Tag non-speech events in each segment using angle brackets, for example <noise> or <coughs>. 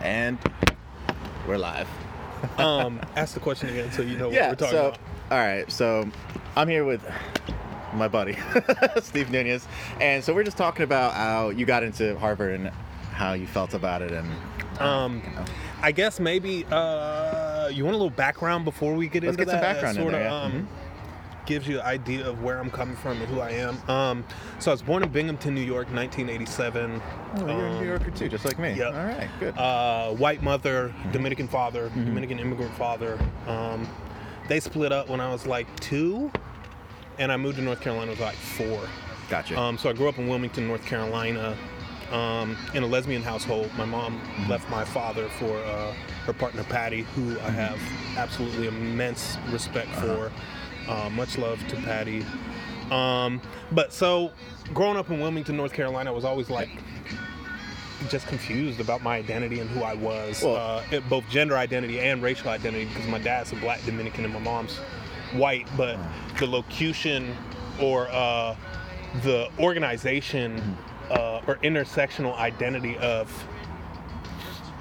And we're live. <laughs> Um, ask the question again so you know what yeah. we're talking So, about. all right. So, I'm here with my buddy <laughs> Steve Nunez, and so we're just talking about how you got into Harvard and how you felt about it, and Um, you know. I guess maybe uh, you want a little background before we get Let's into get some that. background in there, sorta, yeah. um, Gives you an idea of where I'm coming from and who I am. Um, so I was born in Binghamton, New York, 1987. Oh, you're a Um, New Yorker too, just like me. yep. All right. Good. uh, white mother, Mm-hmm. Dominican father, Dominican immigrant father. Um, they split up when I was like two, and I moved to North Carolina when I was like four. gotcha. Um, so I grew up in Wilmington, North Carolina, um, in a lesbian household. My mom left my father for uh, her partner Patty, who I have absolutely immense respect for. Uh, much love to Patty. Um, but so, growing up in Wilmington, North Carolina, I was always like just confused about my identity and who I was, Well- uh, it- both gender identity and racial identity, because my dad's a black Dominican and my mom's white, but the locution or uh, the organization uh, or intersectional identity of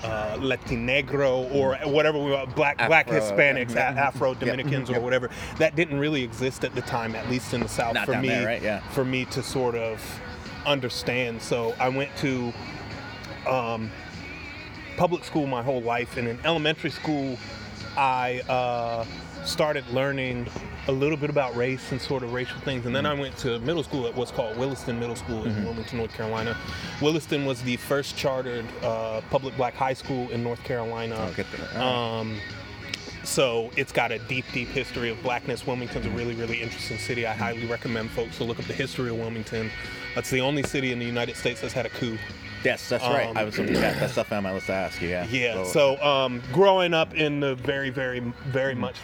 uh, Latinegro or whatever we want, black black Hispanics, yeah. Afro <laughs> Dominicans or whatever. That didn't really exist at the time, at least in the South, Not for me. there, right? Yeah. For me to sort of understand. So I went to um, public school my whole life, and in elementary school, I uh, started learning a little bit about race and sort of racial things. And then I went to middle school at what's called Williston Middle School in Wilmington, North Carolina. Williston was the first chartered uh, public black high school in North Carolina. I'll get that. Um, so it's got a deep, deep history of blackness. Wilmington's a really, really interesting city. I highly recommend folks to look up the history of Wilmington. That's the only city in the United States that's had a coup. Yes, that's right. um, I was. That's stuff on my list to ask you. Yeah. Yeah. So- So um, growing up in the very, very, very much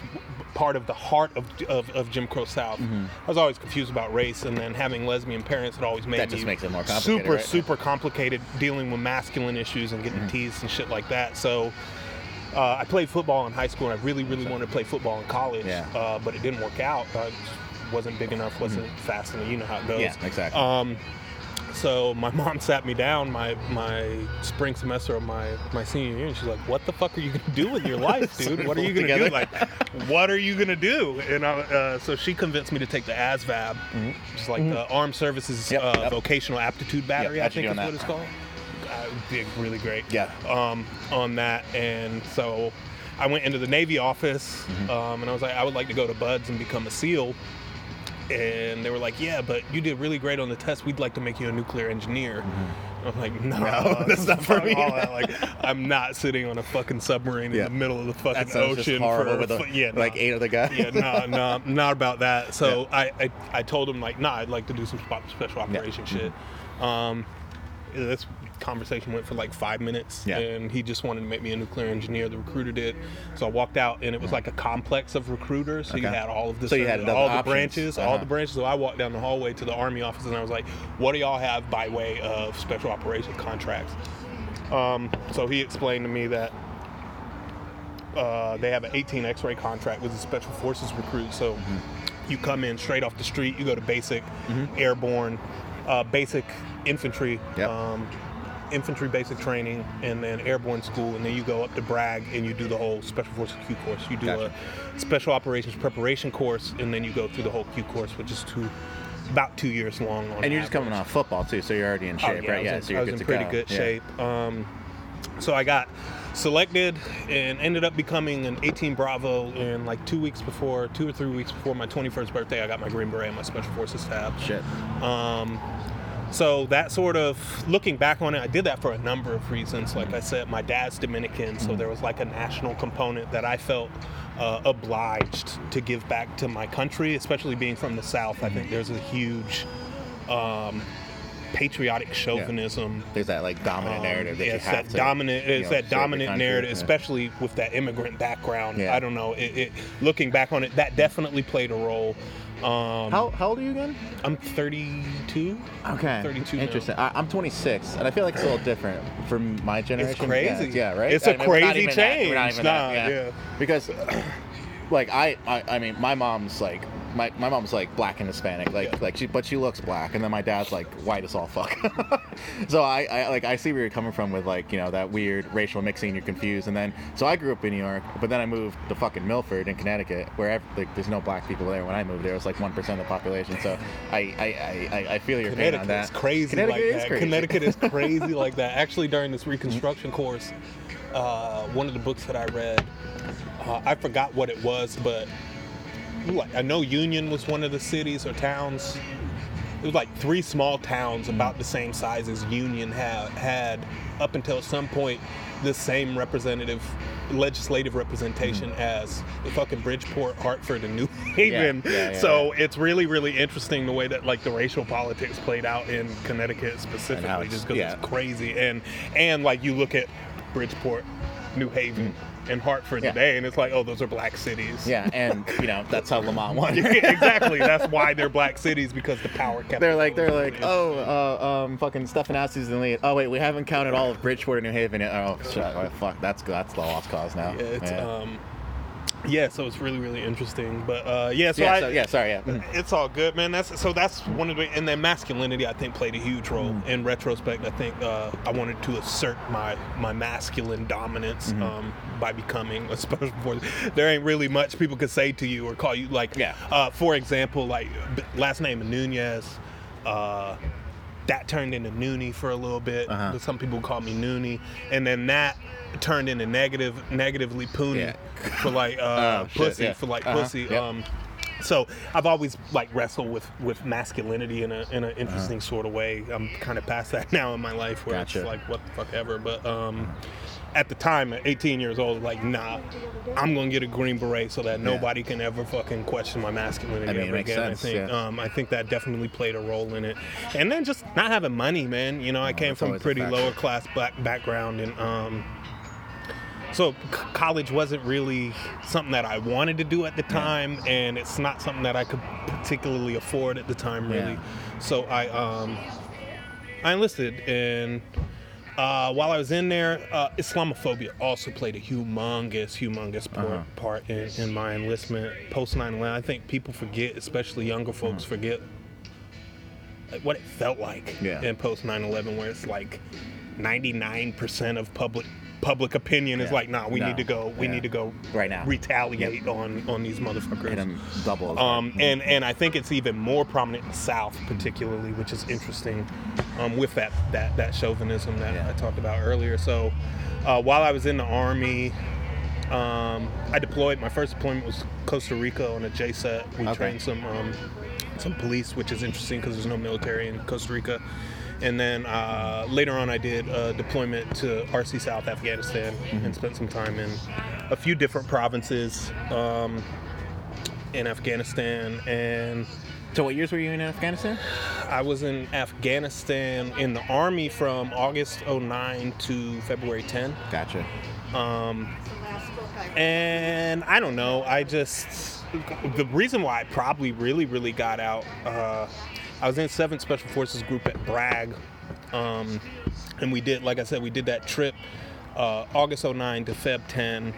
part of the heart of, of, of Jim Crow South, I was always confused about race, and then having lesbian parents had always made That just me makes it more complicated, super, right? super complicated dealing with masculine issues and getting teased and shit like that. So. Uh, I played football in high school, and I really, really wanted to play football in college, Yeah. uh, but it didn't work out. I wasn't big enough, wasn't fast enough. You know how it goes. Yeah, exactly. Um, so my <laughs> mom sat me down my my spring semester of my my senior year, and she's like, "What the fuck are you gonna do with your life, <laughs> dude? What are you gonna Together. do? Like, what are you gonna do?" And I, uh, so she convinced me to take the ASVAB, which is like the Armed Services Mm-hmm. Yep, uh, yep. Vocational Aptitude Battery, I think is on what it's called. I did really great Yeah. um, on that, and so I went into the Navy office, Mm-hmm. um, and I was like, I would like to go to BUD/S and become a SEAL. And they were like, Yeah, but you did really great on the test. We'd like to make you a nuclear engineer. I'm like, No, Mm-hmm. No, <laughs> that's not for me." all that. Like, <laughs> I'm not sitting on a fucking submarine Yeah. in the middle of the fucking ocean for with fu- yeah, like no. eight other guys. yeah, no, <laughs> no, not about that. So I, I, I told him like, nah, I'd like to do some special operation shit. Um, this conversation went for like five minutes, Yeah. and he just wanted to make me a nuclear engineer. The recruiter did, so I walked out, and it was like a complex of recruiters. So you had all of this, So you had all the branches, all Uh-huh. the branches. So I walked down the hallway to the army office, and I was like, "What do y'all have by way of special operations contracts?" Um, so he explained to me that uh, they have an 18 X-ray contract with the Special Forces recruit. So Mm-hmm. you come in straight off the street. You go to basic, airborne, uh, basic infantry, Yep. um, infantry basic training, and then airborne school, and then you go up to Bragg and you do the whole Special Forces Q course. You do Gotcha. a Special Operations preparation course, and then you go through the whole Q course, which is two, about two years long. On And you're just coming off football too, so you're already in Oh, shape, yeah, right? I was Yeah, in, so you're I was good in pretty go. good Yeah. shape. Um, so I got selected and ended up becoming an 18 Bravo. And like two weeks before, two or three weeks before my 21st birthday, I got my Green Beret and my Special Forces tab. Shit. Um, so that sort of looking back on it, I did that for a number of reasons. Like I said, my dad's Dominican, so there was like a national component that I felt uh, obliged to give back to my country, especially being from the South. I think there's a huge um, patriotic chauvinism. There's that like dominant Um, narrative that yeah, you it's have that to. dominant. you It's know, that dominant narrative, Yeah. especially with that immigrant background. Yeah. I don't know. It, it, looking back on it, that definitely played a role. Um, How, how old are you again? I'm 32. Okay. 32 now. Interesting. I, I'm 26, and I feel like it's a little different from my generation. It's crazy. Yeah, yeah, right. It's a I mean, we're not crazy even that- we're not change. even Nah, that, yeah. Because, <clears throat> like, I, I, I mean, my mom's like my, my mom's like black and Hispanic, like Yeah. like she but she looks black, and then my dad's like white as all fuck. <laughs> so I, I like I see where you're coming from with like you know that weird racial mixing. You're confused, and then so I grew up in New York, but then I moved to fucking Milford in Connecticut, where like there's no black people there. When I moved there, it was like one percent of the population. So I I, I, I- feel your pain on Connecticut that. is crazy Connecticut like is that. crazy. Connecticut is <laughs> crazy like that. Actually, during this reconstruction course, uh, one of the books that I read, uh, I forgot what it was, but like I know Union was one of the cities or towns. It was like three small towns about the same size as Union had had up until some point the same representative legislative representation mm-hmm. as the fucking Bridgeport, Hartford, and New <laughs> Haven. yeah, yeah, so it's really, really interesting the way that like the racial politics played out in Connecticut specifically, just because yeah. it's crazy. And and like you look at Bridgeport, New Haven, mm. And Hartford Yeah. today, and it's like, oh, those are black cities. Yeah, and <laughs> you know that's how Lamont won. exactly. That's why they're black cities because the power kept. They're like they're like oh uh, um fucking Stefanowski's the lead. Oh wait, we haven't counted all of Bridgeport and New Haven. yet. Oh shit, oh, fuck, that's that's the lost cause now. Yeah, it's yeah. um, yeah. So it's really, really interesting. But uh, yeah, so yeah, I, so, yeah, sorry, yeah. Mhm. it's all good, man. That's so that's one of the and then masculinity I think played a huge role. Mm. In retrospect, I think uh, I wanted to assert my my masculine dominance Mm-hmm. um, by becoming a <laughs> special force. There ain't really much people could say to you or call you like. Yeah. Uh, for example, like last name Nunez. Uh, that turned into Noonie for a little bit. Uh-huh. Some people call me Noonie, and then that turned into negative, negatively Poonie Yeah. for like uh, <laughs> Oh, shit, pussy, yeah. for like Uh-huh, pussy. yep. Um, so I've always like wrestled with with masculinity in a in Uh-huh. an interesting sort of way. I'm kind of past that <laughs> now in my life where Gotcha. it's like what the fuck ever. But um, at the time, at 18 years old, like nah, I'm gonna get a green beret so that nobody can ever fucking question my masculinity I mean, ever again. sense, I think yeah. um, I think that definitely played a role in it. And then just not having money, man. You know, I came from a pretty lower class black background and um so c- college wasn't really something that I wanted to do at the time, and it's not something that I could particularly afford at the time, really. Yeah. So I um, I enlisted, and uh, while I was in there, uh, Islamophobia also played a humongous, humongous por- Uh-huh. part in, in my enlistment post 9/11. I think people forget, especially younger folks, Uh-huh. forget like, what it felt like Yeah. in post 9/11, where it's like 99% of public public opinion is Yeah. like, nah, we No. need to go, we Yeah. need to go Right now. retaliate on on these motherfuckers. Hit 'em double. Um, hard. and and I think it's even more prominent in the South, particularly, which is interesting, um, with that that that chauvinism that Yeah. I talked about earlier. So, uh, while I was in the army, um, I deployed. My first deployment was Costa Rica on a JCET. We Okay. trained some um, some police, which is interesting because there's no military in Costa Rica. And then uh, later on, I did a deployment to RC South Afghanistan Mm-hmm. and spent some time in a few different provinces um, in Afghanistan. And so what years were you in Afghanistan? I was in Afghanistan in the army from August 09 to February 10. Gotcha. And I don't know. I just the reason why I probably really really got out. Uh, I was in Seventh Special Forces Group at Bragg, um, and we did, like I said, we did that trip uh, August 09 to Feb 10,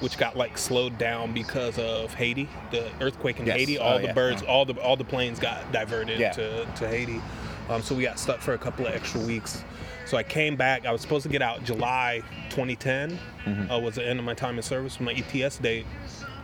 which got like slowed down because of Haiti, the earthquake in Yes. Haiti. Oh, All the yeah. birds, Uh. all the all the planes got diverted Yeah. to to Haiti. Um, so we got stuck for a couple of extra weeks. So I came back. I was supposed to get out July 2010. Mm-hmm. Uh, was the end of my time in service, my ETS date.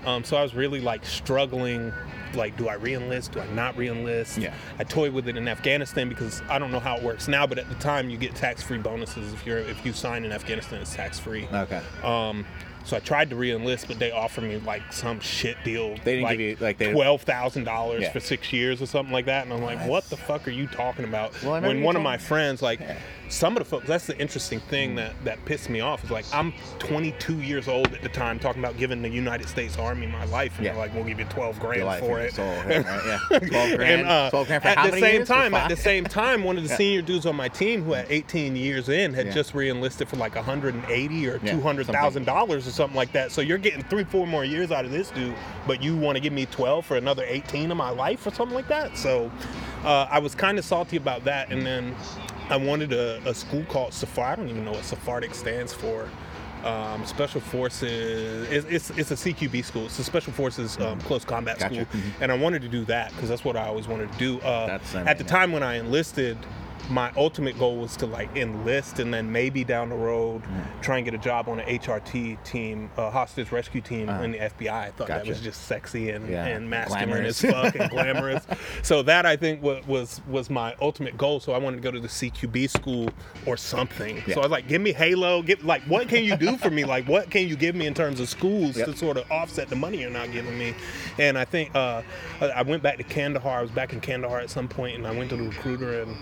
Um, so I was really like struggling. Like, do I re-enlist? Do I not re-enlist? Yeah. I toyed with it in Afghanistan because I don't know how it works now, but at the time you get tax-free bonuses if you're if you sign in Afghanistan. It's tax-free. Okay. Um, so I tried to re-enlist, but they offered me like some shit deal. They didn't like give you- like, they- twelve thousand dollars for six years or something like that, and I'm like, what the fuck are you talking about? Well, when one of my friends, like, Yeah. Some of the folks, that's the interesting thing that that pissed me off is like I'm 22 years old at the time, talking about giving the United States Army my life, and Yeah. they're like, we'll give you 12 grand life for it. soul, right? Yeah. <laughs> Twelve grand. And, uh, Twelve grand for at the same years? Time, at the same time, one of the <laughs> Yeah. senior dudes on my team who had 18 years in had just re-enlisted for like 180 or Yeah, 200 thousand dollars or something like that. So you're getting three, four more years out of this dude, but you want to give me 12 for another 18 of my life or something like that. So uh, I was kind of salty about that, and then I wanted a, a school called SFAUC. I don't even know what SFAUC stands for. um, special forces. It's, it's it's a CQB school. It's a special forces um, close combat Gotcha. school, Mhm. and I wanted to do that because that's what I always wanted to do. Uh, at the time when I enlisted. My ultimate goal was to like enlist and then maybe down the road Mm. try and get a job on an HRT team, a hostage rescue team Uh-huh. in the FBI. I thought that was just sexy and, Yeah. and masculine Glamorous. as fuck and glamorous. <laughs> so that I think wa- was was my ultimate goal. So I wanted to go to the CQB school or something. Yeah. So I was like, give me Halo. Give like what can you do for me? Like what can you give me in terms of schools Yep. to sort of offset the money you're not giving me? And I think uh, I went back to Kandahar. I was back in Kandahar at some point, and I went to the recruiter and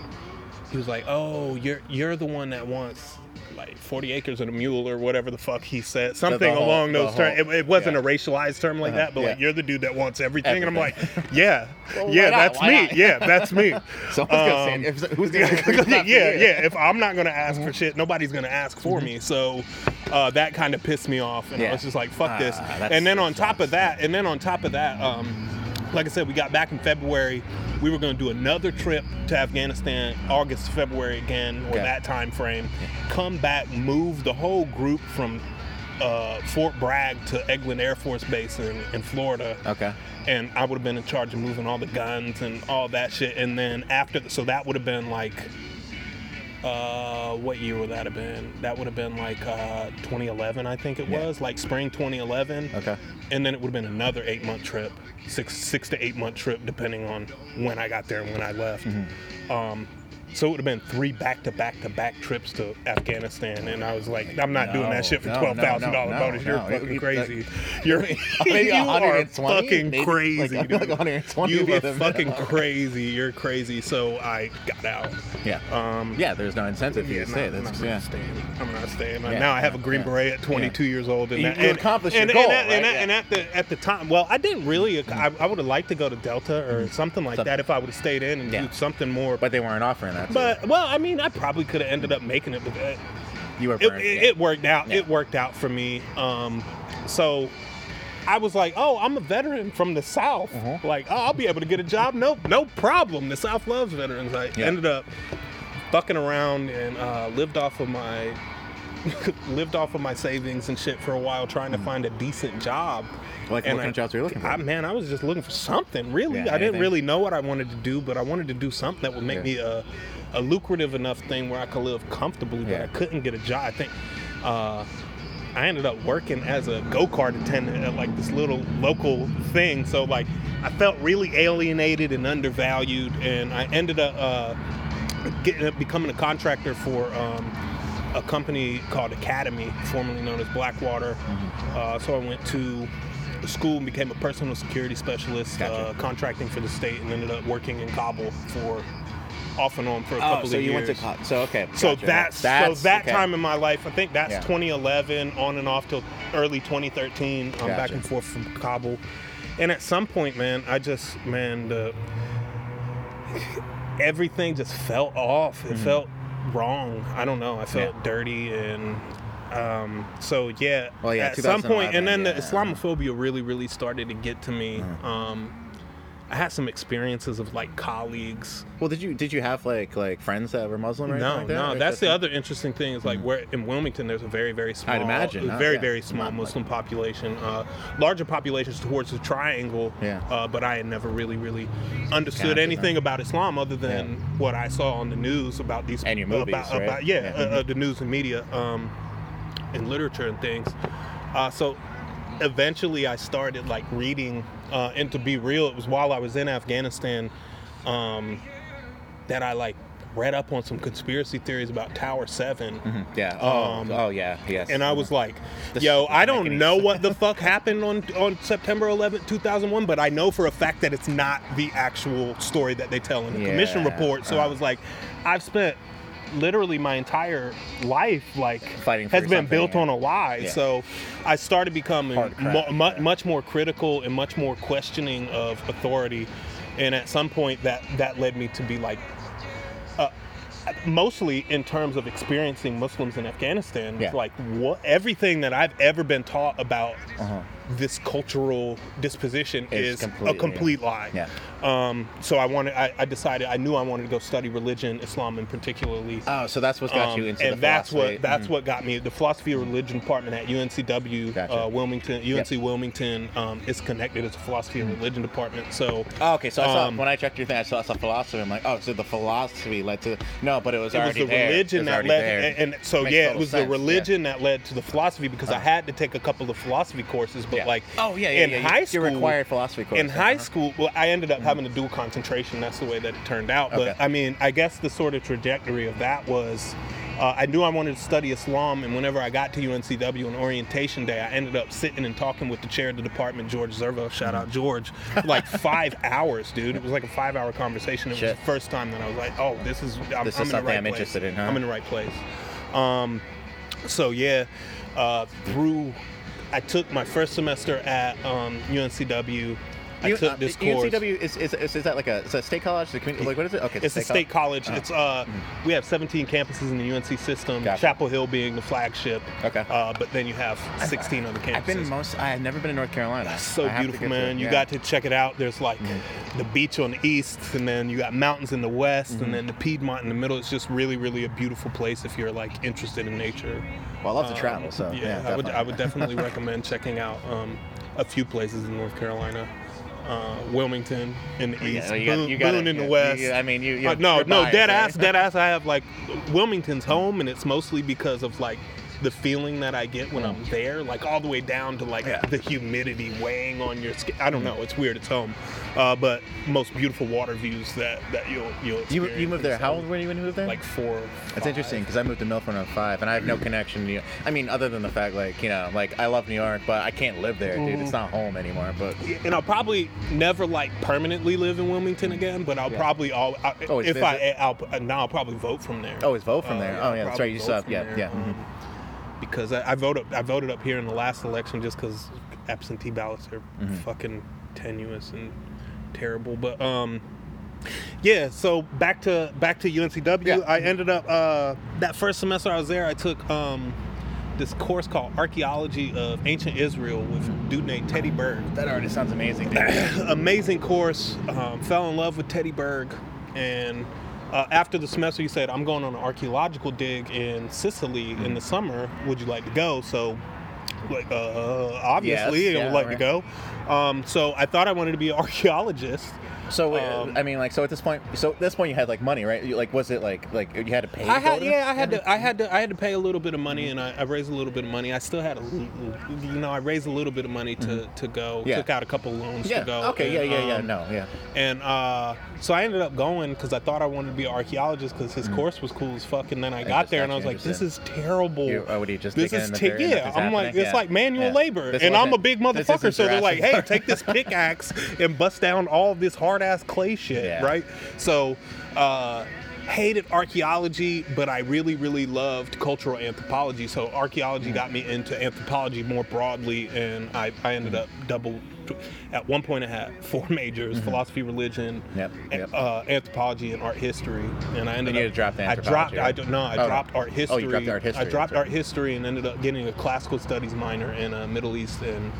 he was like, "Oh, you're you're the one that wants." Like 40 acres and a mule, or whatever the fuck he said, something whole- along those terms. It, it wasn't yeah. a racialized term like Uh-huh, that, but like you're the dude that wants everything, and I'm like, yeah, Well, yeah, that's Why me, yeah, that's me. <laughs> Someone's gonna Um, if, who's gonna say it's not for yeah, yeah. If I'm not gonna ask for shit, nobody's gonna ask for me. So uh, that kind of pissed me off, and I was just like, "Fuck this." Ah, And then on top of that, and then on top of that, um, like I said, we got back in February. We were gonna do another trip to Afghanistan, August, February again, or Okay. that time frame. Come back, move the whole group from. Uh, Fort Bragg to Eglin Air Force Base in, in Florida Okay. and I would have been in charge of moving all the guns and all that shit. And then after, so that would have been like, uh, what year would that have been? That would have been like uh, 2011, I think it Yeah. was, like spring 2011. Okay. And then it would have been another eight month trip, six six to eight month trip, depending on when I got there and when I left. Mm-hmm. Um, so it would have been three back to back to back trips to Afghanistan, and I was like, I'm not doing that shit for no, no, twelve thousand no, dollar no, bonus. You're no. Fucking crazy. <laughs> You're <laughs> Maybe you are fucking maybe, crazy, like, like 120 you are fucking crazy. You're crazy. So I got out. Yeah. Um, yeah. There's no incentive for you to stay. no, I'm That's not yeah. staying. I'm not staying. Yeah, now I have a green beret at 22 years old, and You- that- and, accomplished and, your and, goal, at- and, right? and at the at the time, well, I didn't really. I, I would have liked to go to Delta or something like that if I would have stayed in and Mm-hmm. Do something more. But they weren't offering that. To But well, I mean, I probably could have ended up making it, but uh, you. were it, burned. it, yeah. it worked out. Yeah. It worked out for me. Um, so I was like, oh, I'm a veteran from the South. Mhm. Like, oh, I'll be able to get a job. No, no problem. The South loves veterans. I Yeah. ended up fucking around and uh, lived off of my <laughs> lived off of my savings and shit for a while, trying to find a decent job. Like, And what kind I- of jobs were you looking for? I, man, I was just looking for something. Really, Yeah, I didn't anything. really know what I wanted to do, but I wanted to do something that would make Yeah. me a, a lucrative enough thing where I could live comfortably. But Yeah. I couldn't get a job. I think uh, I ended up working as a go kart attendant at like this little local thing. So like, I felt really alienated and undervalued, and I ended up uh, getting becoming a contractor for. Um, a company called Academi, formerly known as Blackwater. Mm-hmm. Uh, so I went to school and became a personal security specialist, Gotcha. uh, contracting for the state, and ended up working in Kabul for off and on for a Oh, couple so of years. So you went to co- so okay. so gotcha. that's, so that okay. time in my life. I think that's Yeah. 2011 on and off till early 2013. I'm back Gotcha. and forth from Kabul, and at some point, man, I just man the everything just felt off. It felt wrong. I don't know. I felt. Yeah. dirty and. Um, so yeah, Well, yeah, at some point, and then the Islamophobia really, really started to get to me. Mm-hmm. Um, I had some experiences of like colleagues Well, did you did you have like like friends that were Muslim or no, like that? no. Or That's the other interesting thing is like where in Wilmington there's a very, very small, imagine, a huh? very, Yeah. very small Not much. Muslim population. Uh, larger populations towards the Triangle. Yeah. Uh, but I had never really, really understood anything about Islam other than Yeah. what I saw on the news about these And your movies, about, right? about- yeah, Yeah. Uh, uh, the news and media, um, and literature and things. Uh, so eventually I started like reading, uh, and to be real, it was while I was in Afghanistan um, that I like read up on some conspiracy theories about Tower 7 Mhm, Yeah. Oh, Um, oh yeah. Yes. and I was like, This "Yo, I don't know what the <laughs> fuck happened on on September 11, 2001, but I know for a fact that it's not the actual story that they tell in the commission report." So uh. I was like, "I've spent literally my entire life like Fighting for has been built on a lie." Yeah. So I started becoming Hard crap, mu- mu- much more critical and much more questioning of authority, and at some point that that led me to be like mostly in terms of experiencing Muslims in Afghanistan. Yeah. Like what everything that I've ever been taught about Uh-huh. this cultural disposition Is is, a complete lie. Yeah. Um, so I wanted, I, I decided, I knew I wanted to go study religion, Islam, and particularly. Oh, so that's what got um, you into and that's what that's Mhm. what got me the philosophy of religion department at UNCW Gotcha. uh, Wilmington UNC Wilmington um, is connected as a philosophy of religion department so Oh, okay, so I saw Um, when I checked your thing, I saw, I saw philosophy. I'm like, oh, so the philosophy led to no, but it was it was the there. Religion that led and, and so yeah it was sense, the yeah. religion that led to the philosophy because I Uh-huh. had to take a couple of philosophy courses but Yeah. like oh yeah, yeah, in yeah. you- high you school required philosophy course. in high uh-huh. school well i ended up having to do concentration that's the way that it turned out but Okay. i mean i guess the sort of trajectory of that was uh, i knew i wanted to study islam and whenever i got to uncw on orientation day i ended up sitting and talking with the chair of the department george zervo shout out george for like <laughs> five hours dude it was like a five hour conversation it Shit. was the first time that i was like oh this is i'm, This I'm is in the something right I'm place. interested in, huh? i'm in the right place um, so yeah, uh, through I took my first semester at um, UNCW. I took uh, this course. UNCW is, is, is, is that like a, a state college? The community, like what is it? Okay, It's a state college. Oh. It's uh, we have 17 campuses in the UNC system. Gotcha. Chapel Hill being the flagship. Okay. Uh, but then you have 16 other campuses. I've been most. I have never been in North Carolina. so I beautiful, to man. it, You got to check it out. There's like Mm-hmm. the beach on the east, and then you got mountains in the west, Mm-hmm. and then the Piedmont in the middle. It's just really, really a beautiful place if you're like interested in nature. Well, I love to Um, travel, so yeah, I would I definitely. would definitely <laughs> recommend checking out um, a few places in North Carolina. Uh, Wilmington in the east, Yeah, you got- Boone, you gotta- Boone in the west. you- I mean, you- Uh, no, no, dead ass, dead ass. I have like Wilmington's home, and it's mostly because of like the feeling that I get when I'm there, like all the way down to like Mm. Yeah. the humidity weighing on your skin. I don't know, it's weird. It's home, uh, but most beautiful water views that that you'll you'll You, experience. you moved there. How old were you when you moved there? Like four. It's five. interesting because I moved to Milford I was five, and I have no connection to you. I mean, other than the fact, like you know, like I love New York, but I can't live there, dude. Mm-hmm. It's not home anymore. But and I'll probably never like permanently live in Wilmington again, but I'll Yeah. probabll I, I, if I visit. I'll now I'll probably vote from there. always vote from Uh, there. yeah, oh yeah, that's right. You vote still have, from yeah, there, yeah. um, mhm. Because I, I voted I voted up here in the last election just because absentee ballots are Mm-hmm. fucking tenuous and terrible. But um, yeah. So back to back to UNCW. Yeah. I ended up uh, that first semester I was there. I took um, this course called Archaeology of Ancient Israel with a dude named Teddy Berg. That already sounds amazing. <coughs> amazing course. Um, fell in love with Teddy Berg, and uh, after the semester, he said, "I'm going on an archaeological dig in Sicily in the summer. Would you like to go?" So, like, uh, obviously, Yes, I yeah, would like right. to go. Um, so I thought I wanted to be an <laughs> archaeologist. So Um, I mean, like, so at this point, so at this point, you had like money, right? You, like, was it like like you had to pay? I had, yeah, I had to, I had to, I had to pay a little bit of money, and I, I raised a little bit of money. I still had a, l- you know, I raised a little bit of money to, to go. Mm-hmm. Yeah. Took out a couple loans Yeah. to go. Okay. Yeah. and, Yeah. Yeah. um, No. Yeah. And uh, so I ended up going because I thought I wanted to be an archaeologist because his course was cool as fuck. And then I got there and I was like, this is terrible. You, oh, would you just this is in ta- yeah. I'm like it's Yeah. like manual Yeah. labor, This and I'm a big <laughs> motherfucker. So they're like, hey, take this <laughs> pickaxe and bust down all this hard ass clay shit, Yeah. right? So. Uh, hated archaeology but i really really loved cultural anthropology so archaeology Mm. got me into anthropology more broadly and i, I ended up double at one point i had four <laughs> majors philosophy religion Mm-hmm. Yep, yep. uh, anthropology and art history and i ended you up dropped i dropped i don't know i Oh, dropped art history. Oh, you dropped art history, i dropped right. art history and ended up getting a classical studies minor and a middle east and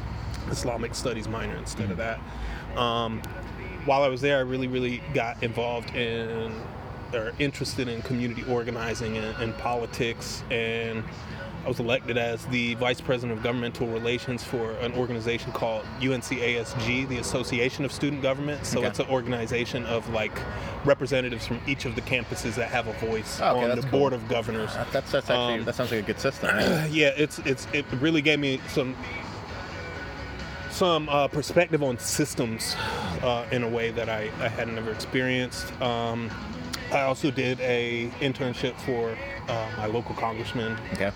islamic studies minor instead of that um, while i was there i really really got involved in or interested in community organizing and, and politics and I was elected as the vice president of governmental relations for an organization called UNCASG, the Association of Student Government. So Okay. it's an organization of like representatives from each of the campuses that have a voice Oh, okay, on the cool. board of governors. That- That's that's actually Um, that sounds like a good system. yeah. <clears throat> yeah, it's it's it really gave me some some uh, perspective on systems uh, in a way that I, I had never experienced. Um, I also did a internship for uh, my local congressman, Okay.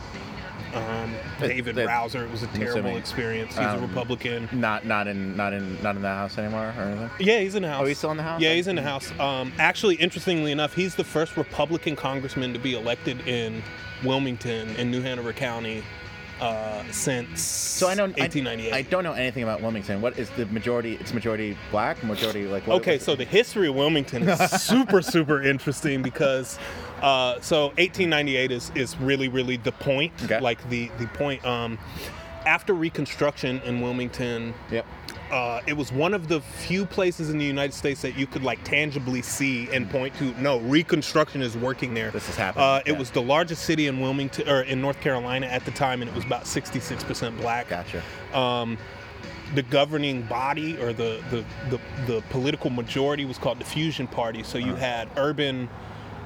um, David that- Rouzer. It was a terrible experience. He's a um, Republican. Not not in not in not in the house anymore or anything. Yeah, he's in the house. Oh, he's still in the house? Yeah, he's in the house. Um, actually, interestingly enough, he's the first Republican congressman to be elected in Wilmington in New Hanover County uh, since So I know I- 1898. I, don't know anything about Wilmington. What is the majority? It's majority black, majority like. What, Okay, so the history of Wilmington is <laughs> super, super interesting because, uh, so 1898 is, is really, really the point, Okay. like the the point. Um, after Reconstruction in Wilmington, Yep. Uh, it was one of the few places in the United States that you could like tangibly see and point to. No, Reconstruction is working there. This is happening, Uh, it yeah. was the largest city in Wilmington or in North Carolina at the time, and it was about 66% black. Gotcha. Um, the governing body or the, the, the, the political majority was called the Fusion Party. So you had urban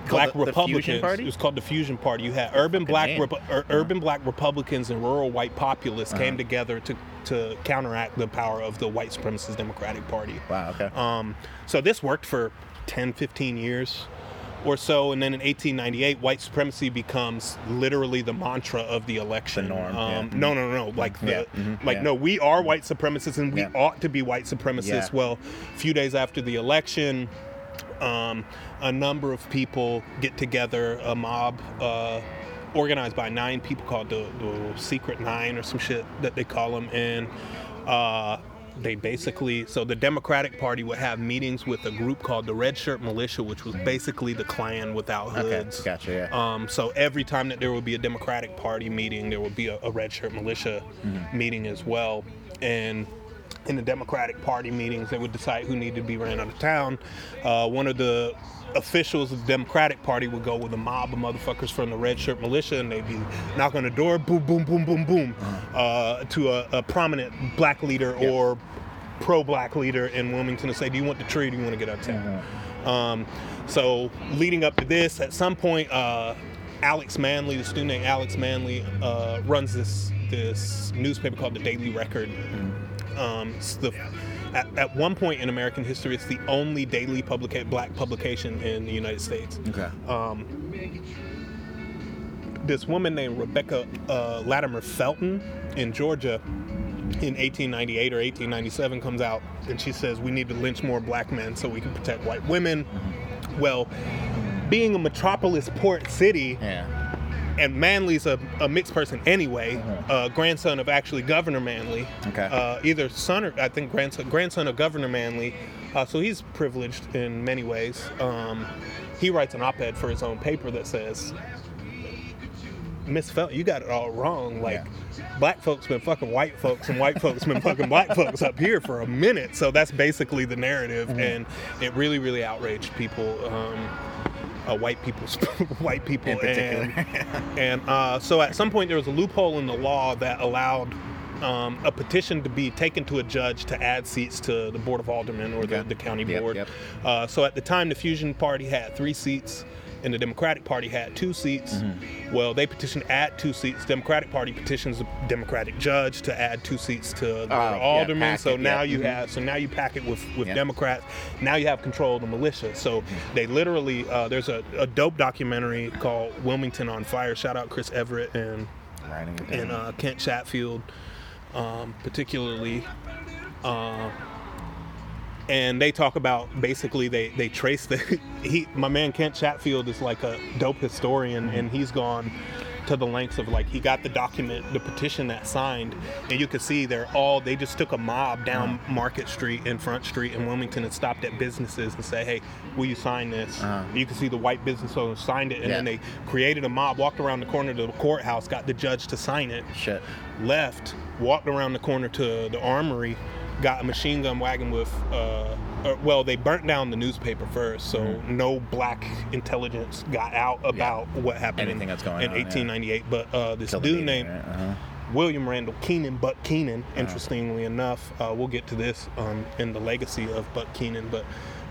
black Uh-huh. the- the Republicans. Party? It was called the Fusion Party. You had urban black name. Uh-huh. Repu- ur- urban black Republicans and rural white populists came together to to counteract the power of the white supremacist Democratic Party. Wow. Okay. Um, so this worked for 10, 15 years or so, and then in 1898, white supremacy becomes literally the mantra of the election. The norm, Um, yeah. No, no, no. Like the, Yeah, mhm, like yeah. no, we are white supremacists, and we Yeah. ought to be white supremacists. Yeah. Well, a few days after the election, um, a number of people get together, a mob. Uh, organized by nine people called the, the Secret Nine or some shit that they call them, and uh, they basically so the Democratic Party would have meetings with a group called the Red Shirt Militia, which was basically the Klan without Okay, hoods. gotcha, yeah. Um, so every time that there would be a Democratic Party meeting, there would be a, a Red Shirt Militia Mm-hmm. meeting as well, and. In the Democratic Party meetings, they would decide who needed to be ran out of town. Uh, one of the officials of the Democratic Party would go with a mob of motherfuckers from the Red Shirt Militia, and they'd be knock on the door, boom, boom, boom, boom, boom, uh, to a, a prominent black leader or pro-black leader in Wilmington and say, "Do you want the tree? Do you want to get out of town?" Um, so leading up to this, at some point, uh, Alex Manly, the student named Alex Manly, uh, runs this this newspaper called the Daily Record. Um, the, at, at one point in American history, it's the only daily publica- black publication in the United States. okay. Um, this woman named Rebecca uh, Latimer Felton in Georgia in 1898 or 1897 comes out and she says we need to lynch more black men so we can protect white women. Well, being a metropolis port city, yeah. And Manly's a, a mixed person anyway, uh, grandson of actually Governor Manly. Okay. Uh, either son or I think grandson grandson of Governor Manly. Uh, so he's privileged in many ways. Um, he writes an op-ed for his own paper that says, "Miss Felton, you got it all wrong. Like." Black folks been fucking white folks, and white folks been fucking <laughs> black folks up here for a minute. So that's basically the narrative, Mm-hmm. and it really, really outraged people. Um, uh, white people, <laughs> white people, In particular. and <laughs> and uh, so at some point there was a loophole in the law that allowed um, a petition to be taken to a judge to add seats to the board of aldermen or the, Okay. the county Yep, board. yep. Uh, so at the time, the Fusion Party had three seats. And the Democratic Party had two seats. Mm-hmm. Well, they petitioned add two seats. Democratic Party petitions the Democratic judge to add two seats to the Oh, yeah, aldermen. so it, now yeah. you Mhm. have so now you pack it with with Yeah. Democrats. Now you have control of the militia. So they literally uh, there's a, a dope documentary called Wilmington on Fire. Shout out Chris Everett and Writing it down. and uh, Kent Chatfield, um, particularly. Uh, and they talk about basically they they trace the <laughs> he my man Kent Chatfield is like a dope historian and he's gone to the lengths of like he got the document the petition that signed and you can see they're all they just took a mob down Market Street and Front Street in Wilmington and stopped at businesses and say hey will you sign this Uh-huh. you can see the white business owners signed it and then they created a mob walked around the corner to the courthouse got the judge to sign it Shit. left, walked around the corner to the armory, got a machine gun wagon with, uh, uh, well, they burnt down the newspaper first, so Mm-hmm. no black intelligence got out about what happened Anything in, that's going in on, yeah. 1898. But uh, this Till dude named right? Uh-huh. William Randall Kenan, Buck Kenan, Uh-huh. interestingly enough, uh, we'll get to this um, in the legacy of Buck Kenan, but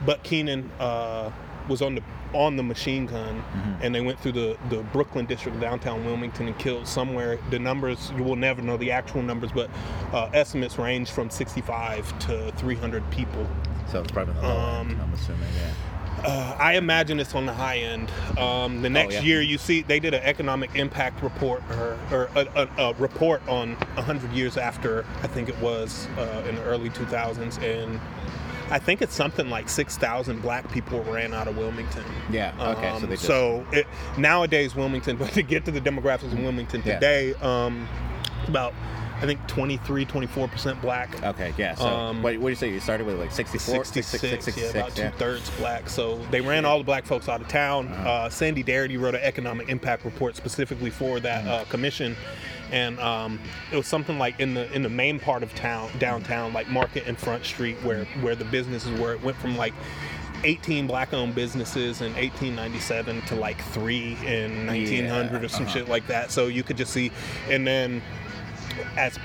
Buck Kenan uh, was on the on the machine gun, Mm-hmm. and they went through the, the Brooklyn district downtown Wilmington and killed somewhere. The numbers you will never know the actual numbers, but uh, estimates range from 65 to 300 people. So it's probably the low Um, end, I'm assuming, yeah. Uh, I imagine it's on the high end. Um, the next Oh, yeah. year, you see, they did an economic impact report or, or a, a, a report on 100 years after, I think it was uh, in the early 2000s. And I think it's something like 6,000 black people ran out of Wilmington. Yeah, okay, so Um, they just- so it, nowadays, Wilmington, <laughs> but to get to the demographics in Wilmington Yeah. today, um, about, I think 23, 24% black. Okay, yeah. So Um, what, what do you say? You started with like 64? 66, yeah, about two thirds black. So they ran all the black folks out of town. Uh-huh. Uh, Sandy Darity wrote an economic impact report specifically for that Mm-hmm. uh, commission, and um, it was something like in the in the main part of town, downtown, like Market and Front Street, where where the businesses were. It went from like 18 black-owned businesses in 1897 to like three in 1900 or some uh-huh. shit like that. So you could just see, and then as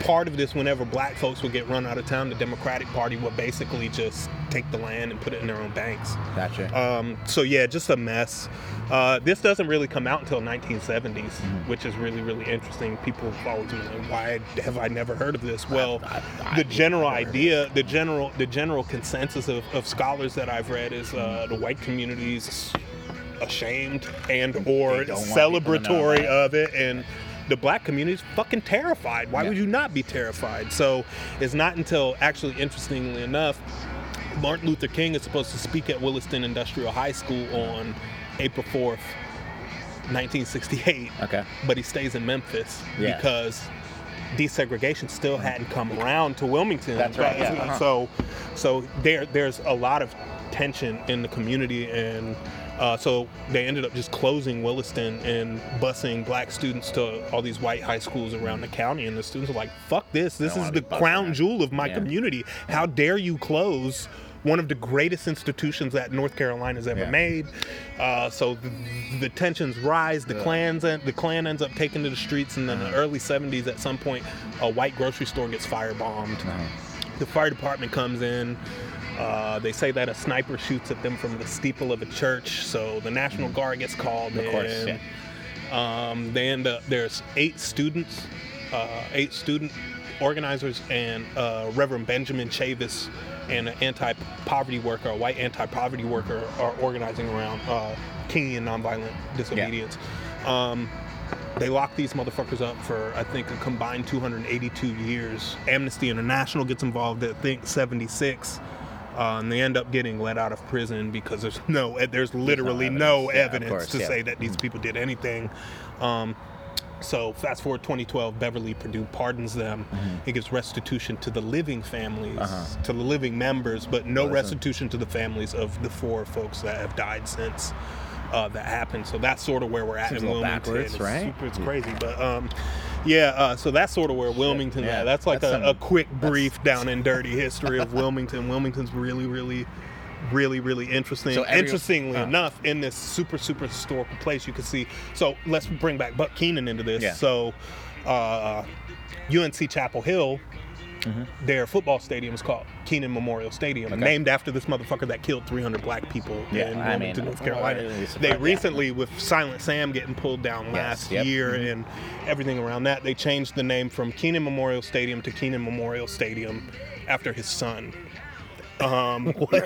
part of this, whenever black folks would get run out of town, the Democratic Party would basically just take the land and put it in their own banks. Gotcha. Um, so yeah, just a mess. Uh, this doesn't really come out until 1970s, Mm-hmm. which is really really interesting. People have always been like, "Why have I never heard of this?" Well, I- I- the general idea, the general the general consensus of, of scholars that I've read is uh, the white community's ashamed and or They don't want people to know celebratory of it and the black community is fucking terrified why Yeah. would you not be terrified so it's not until actually interestingly enough martin luther king is supposed to speak at williston industrial high school on april 4th 1968 okay. but he stays in memphis Yeah. because desegregation still hadn't come around to wilmington That's right, But- yeah, uh-huh. so so there there's a lot of tension in the community and uh, so they ended up just closing Williston and busing black students to all these white high schools around the county. And the students are like, "Fuck this! This is the crown that." jewel of my Yeah. community. How dare you close one of the greatest institutions that North Carolina's ever Yeah. made?" Uh, so the, the tensions rise. The clans and the Klan ends up taking to the streets, and then Uh-huh. the early '70s, at some point, a white grocery store gets firebombed Uh-huh. the fire department comes in. Uh, they say that a sniper shoots at them from the steeple of a church, so the National Guard gets called Of in. course, yeah. Um, they end up there's eight students, uh, eight student organizers, and uh, Reverend Benjamin Chavis and an anti-poverty worker, a white anti-poverty worker, are organizing around uh, Kingian nonviolent disobedience. Um, they lock these motherfuckers up for I think a combined 282 years. Amnesty International gets involved at I think 76. Uh, and they end up getting let out of prison because there's no, there's literally no evidence. Yeah, of evidence course, to yeah. say that these people did anything. Um, so fast forward 2012, Beverly Perdue pardons them. He gives restitution to the living families, Mm-hmm. Uh-huh. to the living members, but no Listen. restitution to the families of the four folks that have died since uh, that happened. So that's sort of where we're at Seems in Wilmington. backwards, It's right? super- it's crazy, but um, yeah. Uh, so that's sort of where Wilmington. yeah. at. That's like That's a, some- a quick brief down and dirty history of Wilmington. <laughs> Wilmington's really, really. Really, really interesting. So every- Interestingly uh. enough, in this super, super historical place, you can see. So let's bring back Buck Kenan into this. Yeah. So, uh, UNC Chapel Hill, their football stadium is called Kenan Memorial Stadium, Mm-hmm. Okay. named after this motherfucker that killed 300 black people Yeah, in I Wilmington, mean, North Carolina. well, they recently, with Silent Sam getting pulled down last yep. Mm-hmm. year and everything around that, they changed the name from Kenan Memorial Stadium to Kenan Memorial Stadium after his son. Um, <laughs> What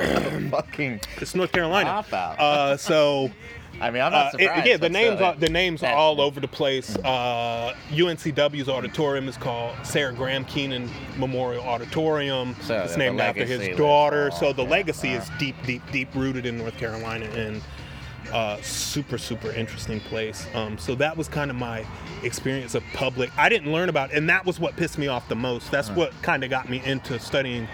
fucking? it's North Carolina. Cop out. Uh, so. <laughs> I mean, I'm Uh, not it- yeah, the names are the names are all over the place. Uh, UNCW's auditorium is called Sarah Graham Kenan Memorial Auditorium. So it's named after his daughter. So the yeah, legacy uh. is deep, deep, deep rooted in North Carolina and uh, super, super interesting place. Um, so that was kind of my experience of public. I didn't learn about, and that was what pissed me off the most. That's Uh-huh. what kind of got me into studying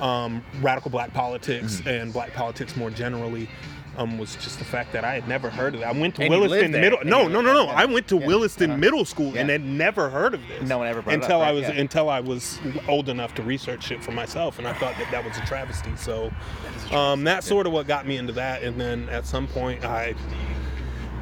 um, radical black politics Mm-hmm. and black politics more generally. Um, was just the fact that I had never heard of it. I went to And Williston. Middle. No, no, no, no. yeah. I went to Yeah. Williston Uh-huh. Middle School and had never heard of this. No one ever brought it up, until I was Yeah. until I was old enough to research it for myself, and I thought that that was a travesty. So, um, that's sort of what got me into that. And then at some point, I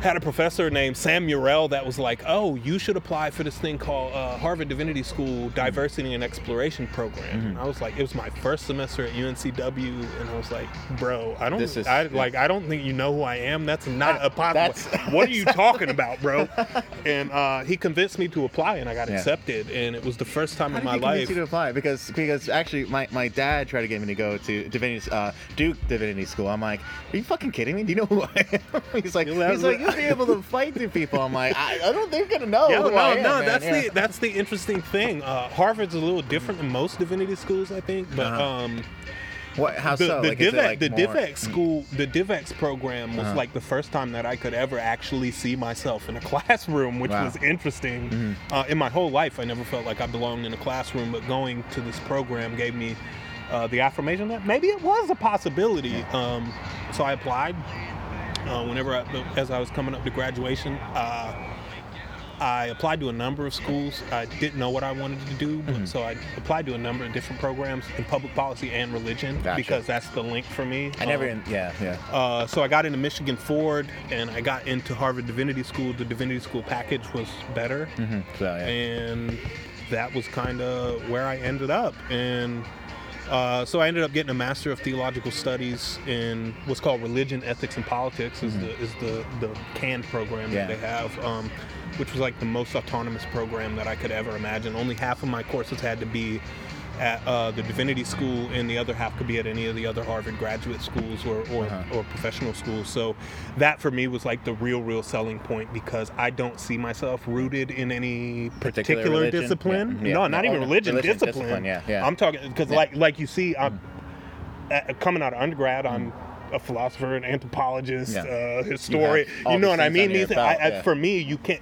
had a professor named Sam Murrell that was like, "Oh, you should apply for this thing called uh, Harvard Divinity School Diversity and Exploration Program." Mm-hmm. And I was like, it was my first semester at UNCW, and I was like, "Bro, I don't This is- I, like I don't think you know who I am. That's not a possible. <laughs> What are you talking about, bro?" <laughs> And uh, he convinced me to apply, and I got Yeah. accepted, and it was the first time How in my life. you to apply? Because because actually my, my dad tried to get me to go to divinity uh, Duke Divinity School. I'm like, are you fucking kidding me? Do you know who I am? <laughs> he's like he's like you'll be able to fight through people. I'm like I, I don't think they're gonna know. No, I am, no, that's Yeah. the that's the interesting thing. Uh, Harvard's a little different than most divinity schools, I think, but Uh-huh. um, what how the, so? the like, DivX, like, the more- DivX school, the DivX program was Uh-huh. like the first time that I could ever actually see myself in a <laughs> classroom, which Wow. was interesting. Uh, in my whole life, I never felt like I belonged in a classroom, but going to this program gave me uh, the affirmation that maybe it was a possibility. Um, so I applied. Uh, whenever I, as I was coming up to graduation, uh, I applied to a number of schools. I didn't know what I wanted to do, but so I applied to a number of different programs in public policy and religion Gotcha. because that's the link for me. I never. Um, yeah, yeah. uh, so I got into Michigan Ford, and I got into Harvard Divinity School. The Divinity School package was better, hmm So yeah. and that was kind of where I ended up. And uh, so I ended up getting a Master of Theological Studies in what's called Religion, Ethics, and Politics. Is the is the the canned program Yeah. that they have, um, which was like the most autonomous program that I could ever imagine. Only half of my courses had to be at uh, the Divinity School, and the other half could be at any of the other Harvard graduate schools or or, Uh-huh. or professional schools. So that for me was like the real, real selling point because I don't see myself rooted in any Particular particular, discipline. Yeah. Yeah. No, not No, even religion, religion, discipline. discipline, yeah, yeah. I'm talking because like like you see, I'm uh, coming out of undergrad. I'm a philosopher, an anthropologist, Mm. Yeah. uh, historian. all You know what I mean? These, I, I, yeah. For me, you can't.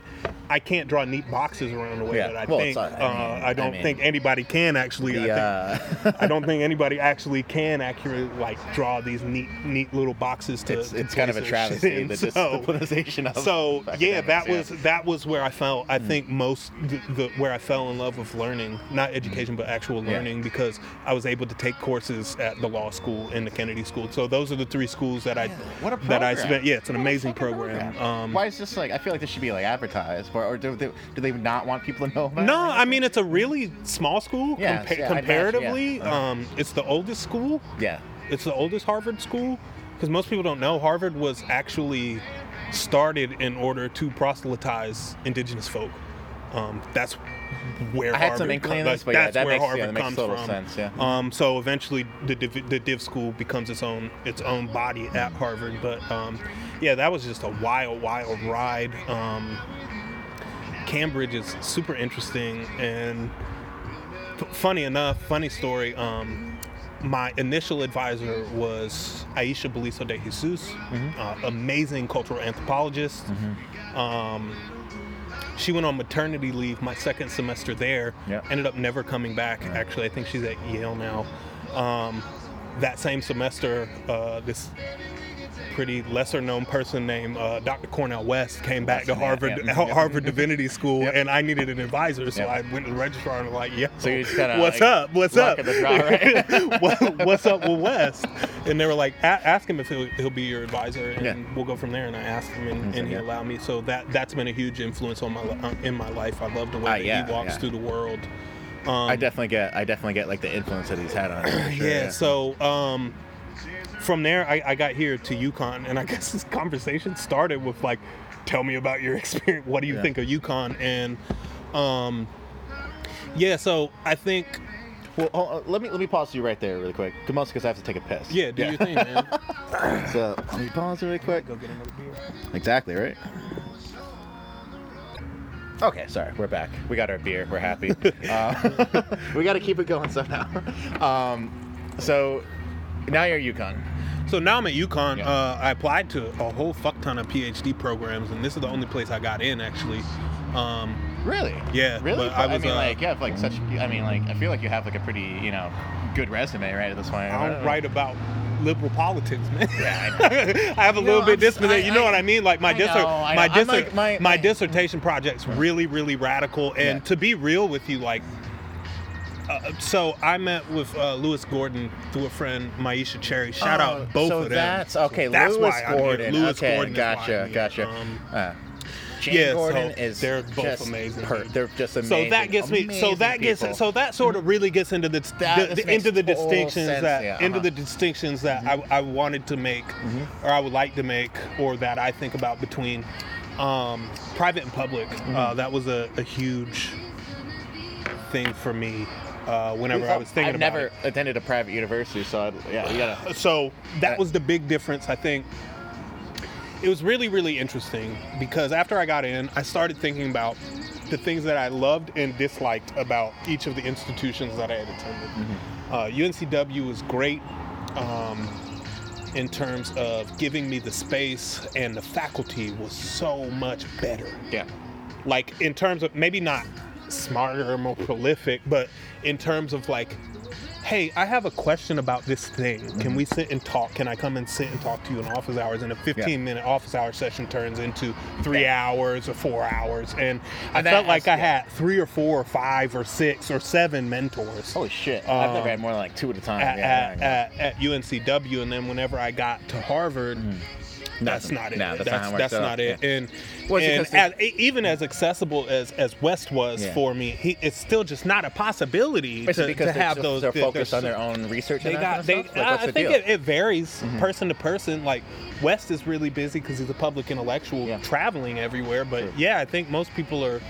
I can't draw neat boxes around the way Yeah. that I Well, think. it's not- I uh, I don't I mean- think anybody can actually. I think, uh, I don't <laughs> think anybody actually can accurately like draw these neat, neat little boxes to. it's to it's kind of a travesty in. <laughs> the So- disciplinization of. so yeah, that was that was where I felt. Hmm. I think most the, the where I fell in love with learning, not education, but actual learning, because I was able to take courses at the law school and the Kennedy School. So those are the three schools that I What a that I spent. Yeah, it's an What amazing fucking program. Um, Why is this like? I feel like this should be like advertised, or, or do, they, do they not want people to know about? It? No, it? I mean it's a really small school Yes, compa- yeah, I'd imagine, comparatively. yeah. Uh-huh. Um, it's the oldest school. Yeah. It's the oldest Harvard school because most people don't know Harvard was actually started in order to proselytize indigenous folk. Um, that's where I had Harvard some inkling com- this, but yeah, that's that where makes- yeah, Harvard that makes comes total from. sense, yeah. Um, so eventually, the div, the div school becomes its own its own body at Harvard. But um, yeah, that was just a wild, wild ride. Um, Cambridge is super interesting and f- funny enough, funny story. Um, my initial advisor was Aisha Beliso de Jesus, Mm-hmm. uh, amazing cultural anthropologist. Um, she went on maternity leave my second semester there. Yep. Ended up never coming back. Actually, I think she's at Yale now. Um, that same semester, uh, this pretty lesser known person named uh, Dr. Cornel West came back to Harvard yeah, yeah. Harvard Divinity School, Yep. and I needed an advisor, so Yep. I went to the registrar and was like, "Yeah, So you just kinda, what's like, up? What's up? draw, right? <laughs> What- what's up with West?" And they were like, "A- "Ask him if he'll, he'll be your advisor, and Yeah. we'll go from there." And I asked him, and, and he allowed me. So that that's been a huge influence on my uh, in my life. I love the way Ah, that he walks through the world. Um, I definitely get. I definitely get like the influence that he's had on it. <clears throat> sure, yeah, so um, from there I, I got here to UConn and I <laughs> guess this conversation started with like tell me about your <laughs> experience what do you Yeah. think of UConn and um, yeah so I think Well, on, let me let me pause you right there really quick, mostly because I have to take a piss. yeah do your thing man <laughs> So let me pause really quick. go get another beer Exactly right. Okay, sorry, we're back. We got our beer. We're happy. uh, we got to keep it going somehow. Um, so now you're at UConn. so now I'm at UConn Yeah. uh, I applied to a whole fuck ton of PhD programs and this is the only place I got in actually um, Really? Yeah, Really? but I was, mean, uh, like, you have like such. I mean, like, I feel like you have like a pretty, you know, good resume right at this point. I don't write about liberal politics, man. Yeah, I <laughs> have a No, little bit this, I- you know I- what I mean. Like my I dissert, I my dissert, like, my- my, my- dissertation project's really, really radical. And Yeah. to be real with you, like, uh, so I met with uh, Lewis Gordon through a friend, Myisha Cherry. Shout Oh, out both so of them. So that's okay. That's Lewis why I'm here. Gordon. Lewis okay, Gordon gotcha, gotcha. Um, uh, Jane yeah, so Gordon is they're both amazing. per- they're just amazing. So that gets me. So that gets. people. So that sort of really gets into the, the, the into the distinctions sense, that yeah, into uh-huh. Mm-hmm. the distinctions that I, I wanted to make, or I would like to make, or that I think about between um, private and public. Mm-hmm. Uh, that was a, a huge thing for me. Uh, whenever I was thinking I've about never it. attended a private university, so I'd, yeah, you gotta. so that was the big difference i think it was really really interesting because after i got in i started thinking about the things that i loved and disliked about each of the institutions that i had attended uh, uncw was great um, in terms of giving me the space and the faculty was so much better Yeah. like in terms of maybe not smarter or more prolific, but in terms of like hey, I have a question about this thing. Mm-hmm. Can we sit and talk? Can I come and sit and talk to you in office hours? And a 15 Yeah. minute office hour session turns into three hours or four hours. And I And felt like has- I yeah. had three or four or five or six or seven mentors. Holy shit! I've Um, never had more than like two at a time. At, yeah, at, at, at UNCW, and then whenever I got to Harvard, that's not it. No, that's not that's it that's not it. Yeah. And, Well, and as, even as accessible as as West was Yeah. for me, he, it's still just not a possibility to, because to have those. they're focused they're on their own research. They and got. They? Like, I, the think it, it varies mm-hmm. person to person. Like West is really busy because he's a public intellectual, Yeah. traveling everywhere. But True. yeah, I think most people are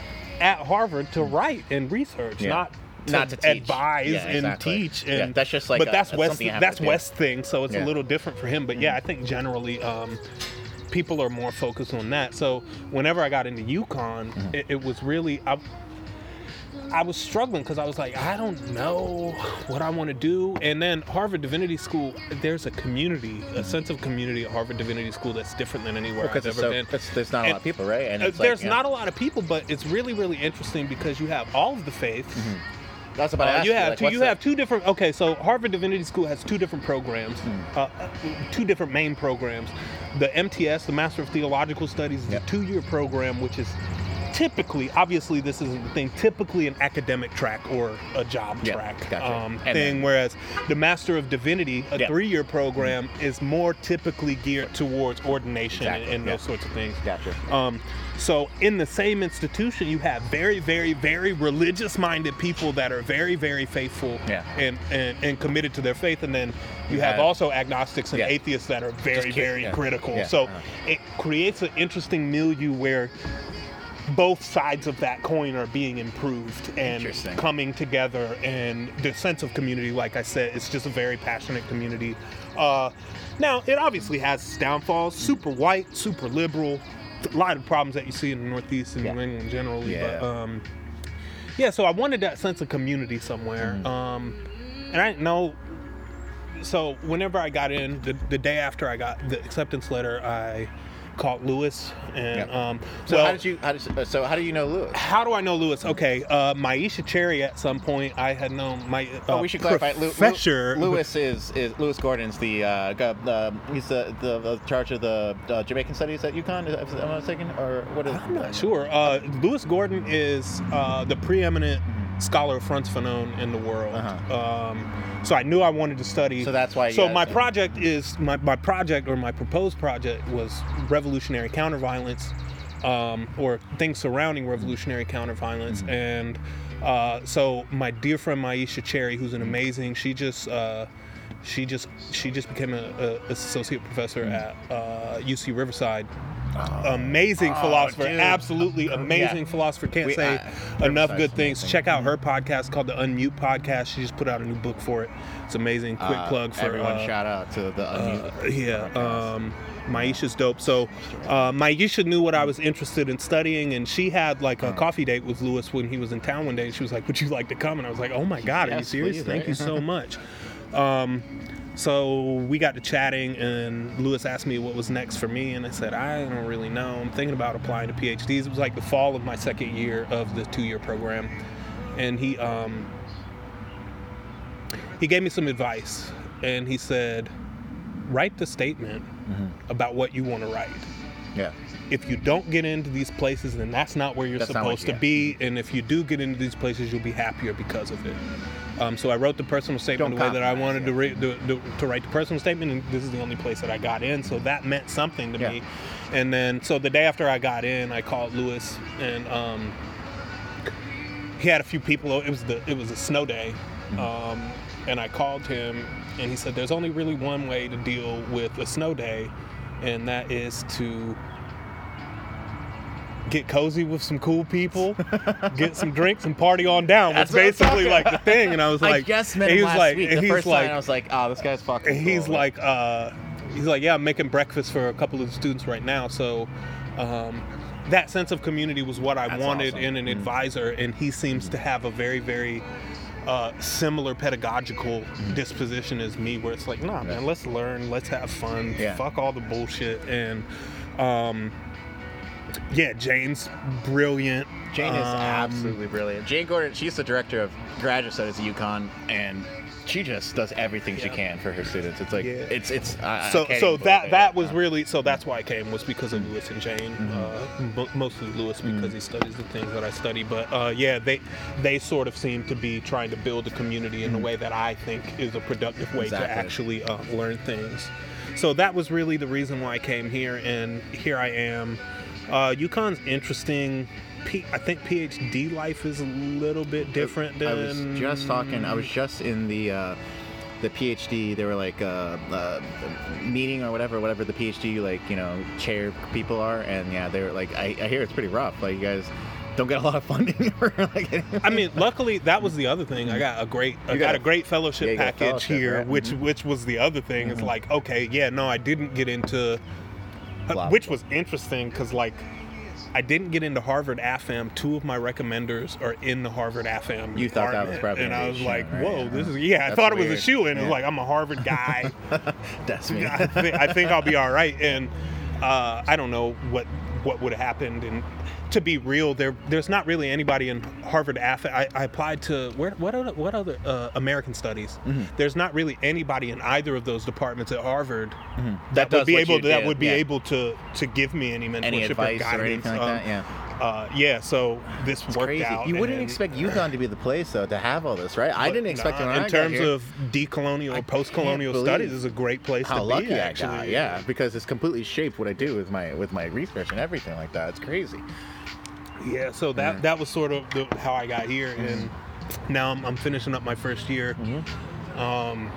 at Harvard to mm-hmm. write and research, Yeah. not. To Not to teach. advise Yeah, and exactly. teach, Yeah, and that's just like But a- that's West. That's. West thing, so it's Yeah. a little different for him. But yeah, I think generally um, people are more focused on that. So whenever I got into UConn, Mm-hmm. it, it was really I, I was struggling because I was like, I don't know what I want to do. And then Harvard Divinity School, there's a community, a sense of community at Harvard Divinity School that's different than anywhere I've ever so, been. there's not a lot of people, right? And Uh, like, there's yeah. not a lot of people, but it's really, really interesting because you have all of the faiths. That's about Uh, to ask you have like, two. You have two different. Okay, so Harvard Divinity School has two different programs, Hmm. uh, uh, two different main programs. The MTS, the Master of Theological Studies, is Yep. a two-year program, which is typically, obviously, this isn't the thing. Typically, an academic track or a job Yeah, track gotcha. um, thing. then- whereas the Master of Divinity, a Yeah. three-year program, is more typically geared towards ordination and, Exactly, and yeah. those sorts of things. Gotcha. Um, so in the same institution, you have very, very, very religious-minded people that are very, very faithful and, and and committed to their faith, and then you have also agnostics and atheists that are very, very critical. So uh-huh. it creates an interesting milieu where both sides of that coin are being improved and coming together and the sense of community like i said it's just a very passionate community uh, now it obviously has its downfalls super white super liberal a lot of problems that you see in the northeast and Yeah. new england generally Yeah. but um, yeah so i wanted that sense of community somewhere Mm-hmm. um, and i didn't know so whenever i got in the, the day after i got the acceptance letter i called lewis and Yeah. um, So well, how did you? How did, so how do you know Lewis? how do I know Lewis? Okay, uh, Myisha Cherry. At some point, I had known my uh, Oh, we should clarify. Professor Lewis is is Lewis Gordon's the uh, he's the, the the charge of the uh, Jamaican studies at UConn. Is, am I mistaken? Or what is? I'm not sure. Uh, Lewis Gordon is uh, the preeminent scholar of Frantz Fanon in the world. Uh-huh. Um, so I knew I wanted to study. So that's why you So my project is my, my project or my proposed project was revolutionary counterviolence, um, or things surrounding revolutionary counterviolence, Mm-hmm. and uh, so my dear friend Myisha Cherry, who's an amazing, she just. Uh, she just she just became a, a associate professor at uh, UC Riverside. Amazing Oh, philosopher, dude. absolutely amazing Yeah. philosopher. Can't We- say uh, enough good things. amazing. Check out her podcast called the Unmute Podcast. She just put out a new book for it. It's amazing. Quick Uh, plug for everyone. uh, shout out to the uh, unmute yeah, podcast. um, Myisha's dope. So, uh, Myisha knew what I was interested in studying, and she had like a coffee date with Lewis when he was in town one day. And she was like, "Would you like to come?" And I was like, "Oh my God, are you serious? please, Thank right? you so <laughs> much." Um, so we got to chatting, and Lewis asked me what was next for me, and I said, "I don't really know. I'm thinking about applying to PhDs." It was like the fall of my second year of the two-year program, and he um, he gave me some advice, and he said, "Write the statement about what you want to write." yeah. if you don't get into these places, then that's not where you're That's supposed you to be. And if you do get into these places, you'll be happier because of it. Um, so I wrote the personal statement Don't the way that I wanted to, re- to, to, to write the personal statement, and this is the only place that I got in. So that meant something to Yeah. me. And then, so the day after I got in, I called Lewis, and um, he had a few people. It was the it was a snow day, um, and I called him, and he said, "There's only really one way to deal with a snow day, and that is to." Get cozy with some cool people, get some drinks, and party on down. That's That's basically like the thing. And I was <laughs> like, I just met him he was last like, week. The he's first like, time I was like, oh, this guy's fucking. and he's cool. like, uh, he's like, yeah, I'm making breakfast for a couple of the students right now. So, um, that sense of community was what I That's wanted awesome. in an Mm. advisor, and he seems to have a very, very uh, similar pedagogical disposition as me, where it's like, nah, man, let's learn, let's have fun, Yeah. fuck all the bullshit, and um, yeah, Jane's brilliant. Jane is Um, absolutely brilliant. Jane Gordon, she's the director of graduate studies at UConn, and she just does everything she can for her students. It's like Yeah. it's it's. I, I so can't so that that was really so that's why I came was because of Lewis and Jane, Mm-hmm. uh, mostly Lewis because he studies the things that I study. But uh, yeah, they they sort of seem to be trying to build a community in a way that I think is a productive way to Mm-hmm. Actually uh, learn things. So that was really the reason why I came here, and here I am. Uh, UConn's interesting. P- I think PhD life is a little bit different than. I was just talking. I was just in the uh, the PhD. They were like uh, uh, meeting or whatever, whatever the PhD like you know chair people are, and yeah, they're like I, I hear it's pretty rough. Like you guys don't get a lot of funding <laughs> or like. I mean, luckily that was the other thing. I got a great, I got, got a great fellowship yeah, you got a package fellowship, here, right? which Mhm. which was the other thing. It's like, okay, yeah, no, I didn't get into, Blah, which blah. was interesting because like. I didn't get into Harvard AFAM. Two of my recommenders are in the Harvard AFAM. You thought that was probably and I was like, right? "Whoa, Yeah. this is yeah." I That's thought it was a shoe, and it was like, "I'm a Harvard guy." <laughs> That's me. <laughs> I, think, I think I'll be all right. And uh, I don't know what what would have happened. And to be real, there there's not really anybody in Harvard. I, I applied to where what other what other uh, American Studies. Mm-hmm. There's not really anybody in either of those departments at Harvard That that, does would be able to, that would be yeah. able to to give me any mentorship Any or advice or guidance. anything like Um, that? Yeah. Uh, yeah. So this It's worked crazy. out. You wouldn't and- expect UConn to be the place though to have all this, right? I didn't expect it Nah, when in I terms of decolonial or post-colonial studies is a great place how to lucky be. I Actually, got. Yeah, because it's completely shaped what I do with my with my research and everything like that. It's crazy. Yeah, so that Yeah. that was sort of the, how I got here, and now I'm, I'm finishing up my first year. Mm-hmm. Um,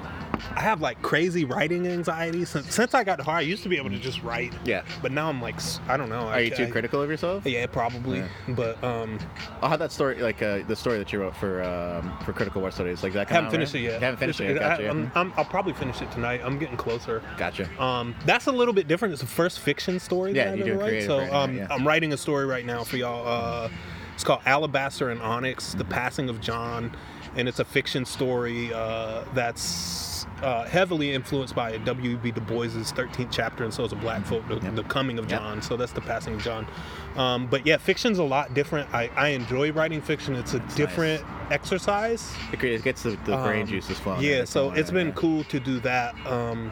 I have like crazy writing anxiety since since I got to Harvard. I used to be able to just write, Yeah. but now I'm like I don't know. Are you too critical of yourself? Yeah, probably. Yeah. But um, I'll have that story, like uh, the story that you wrote for um, for Critical War Studies, like that. I haven't out, finished right? it yet. You haven't finished it. yet. I, Gotcha. yeah. I'm, I'm, I'll probably finish it tonight. I'm getting closer. Gotcha. Um, that's a little bit different. It's the first fiction story Yeah, that ever doing write. So right now, um, yeah. I'm writing a story right now for y'all. Uh, it's called Alabaster and Onyx: The Passing of John, and it's a fiction story uh, that's uh, heavily influenced by W.B. Du Bois's 13th chapter and Souls a Black Folk, the, the Coming of Yep. John. So that's the passing of John. Um, but yeah, fiction's a lot different. I, I enjoy writing fiction. It's a different exercise. It gets the, the brain Um, juices flowing. Yeah, so it's been cool to do that. Um,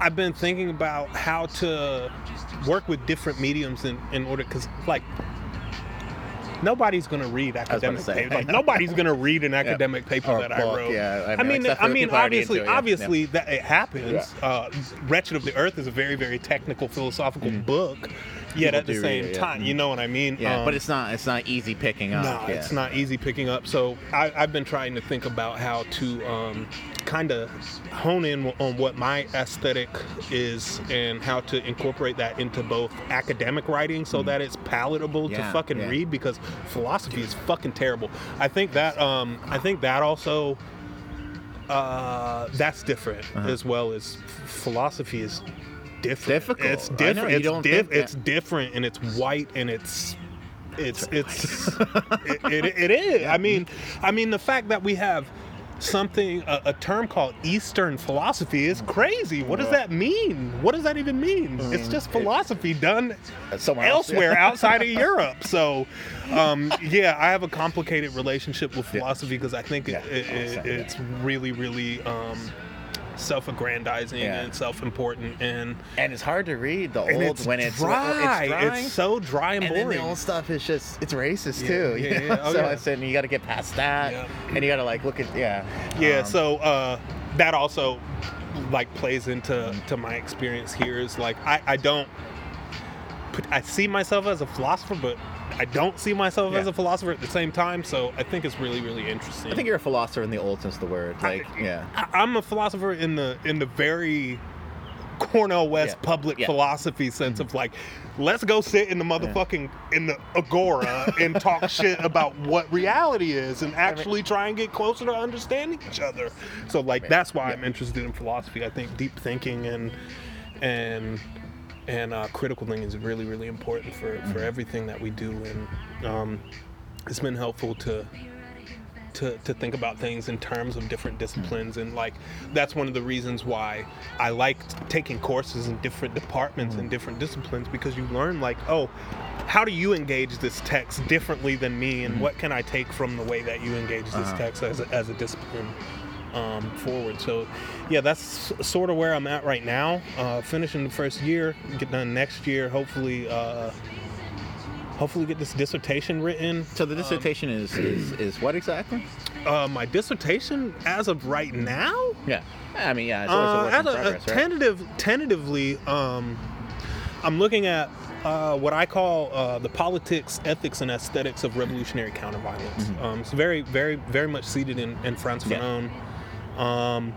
I've been thinking about how to work with different mediums in, in order, because like nobody's gonna read academic to say. paper. Like <laughs> nobody's gonna read an academic paper Or that I wrote. yeah, I I mean, mean, I mean, people already obviously, it, yeah, obviously that it happens. Yeah. Uh, Wretched of the Earth is a very, very technical philosophical book. Yet at the same it, yeah. time, you know what I mean? Yeah, Um, but it's not it's not easy picking up. no, yeah. it's not easy picking up. So I, I've been trying to think about how to um, kind of hone in on what my aesthetic is and how to incorporate that into both academic writing so that it's palatable Mm. Yeah, to fucking read because philosophy is fucking terrible. I think that um, I think that also uh, that's different as well as philosophy is different. Difficult. It's different. It's, diff- it's different and it's white and it's it's it's it, it, it is. I mean, I mean the fact that we have something a, a term called Eastern philosophy is crazy. What does that mean? What does that even mean? It's just philosophy done Somewhere else, elsewhere yeah. outside of <laughs> Europe. So, um, yeah, I have a complicated relationship with philosophy because I think it, it, yeah. it's really, really um, self-aggrandizing Yeah. and self-important and. and it's hard to read the old it's when it's dry. It's, dry. It's so dry and, and then boring. the old stuff is just it's racist Yeah, too. yeah, you <laughs> know? yeah. Oh, so. I said you got to get past that, and you got to like look at yeah. Yeah, um, so uh, that also like plays into to my experience here. Is like I, I don't put, I see myself as a philosopher, but I don't see myself as a philosopher at the same time. So I think it's really really interesting. I think you're a philosopher in the old sense of the word. Like yeah, I, I'm a philosopher in the in the very Cornel West Yeah. public Yeah. philosophy sense of mm-hmm. like, let's go sit in the motherfucking in the agora and talk <laughs> shit about what reality is and actually try and get closer to understanding each other. So like that's why I'm interested in philosophy. I think deep thinking and and and uh, critical thinking is really really important for Mm-hmm. for everything that we do and um, it's been helpful to to, to think about things in terms of different disciplines and like that's one of the reasons why I like taking courses in different departments and different disciplines because you learn like oh how do you engage this text differently than me, and what can I take from the way that you engage this Uh-huh. text as a, as a discipline um, forward? So, yeah, that's sort of where I'm at right now. Uh, finishing the first year, get done next year. Hopefully, uh, hopefully get this dissertation written. So the dissertation is, is is what exactly? Uh, my dissertation, as of right now, Yeah. I mean, yeah, it's always a uh, work as in a, a progress, right? tentative, tentatively, um, I'm looking at uh, what I call uh, the politics, ethics, and aesthetics of revolutionary counterviolence. Um, it's very, very, very much seated in, in Frantz Mm-hmm. Yeah. Um,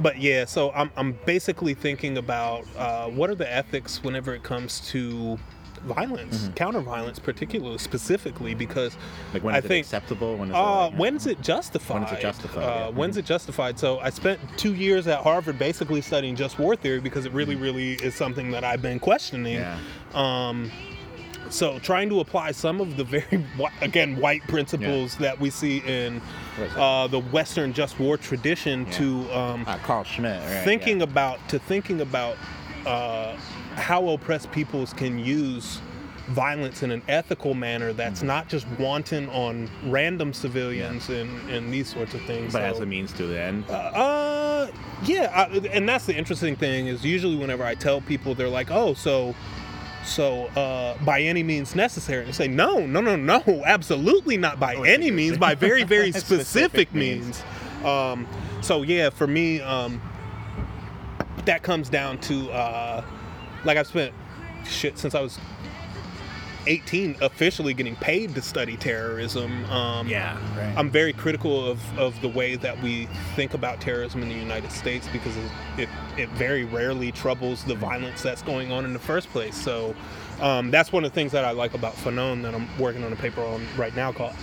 but yeah, so I'm, I'm basically thinking about uh, what are the ethics whenever it comes to violence, counter-violence, particularly specifically, because Mm-hmm. Like when I is it think acceptable? When is it uh, like, when's it justified? When is it justified, Uh, yeah. When's it justified? So I spent two years at Harvard basically studying just war theory because it really, really is something that I've been questioning. Yeah. Um, so trying to apply some of the very again white principles that we see in What is it? uh, the Western just war tradition Yeah. to um, Uh, Carl Schmitt, right? thinking yeah. about to thinking about uh, how oppressed peoples can use violence in an ethical manner that's Mm-hmm. not just wanton on random civilians and, and these sorts of things. but So- as a means to the end. uh, yeah, I, and that's the interesting thing is usually whenever I tell people, they're like, "Oh, so, so uh, by any means necessary," and say, "No, no, no, no, absolutely not by Oh, any means, by very, very <laughs> Specific specific, means. means." Um, so yeah, for me, um, that comes down to uh, like I've spent shit since I was 18 officially getting paid to study terrorism. Um, yeah, right. I'm very critical of, of the way that we think about terrorism in the United States because it, it, very rarely troubles the violence that's going on in the first place. So um, that's one of the things that I like about Fanon that I'm working on a paper on right now called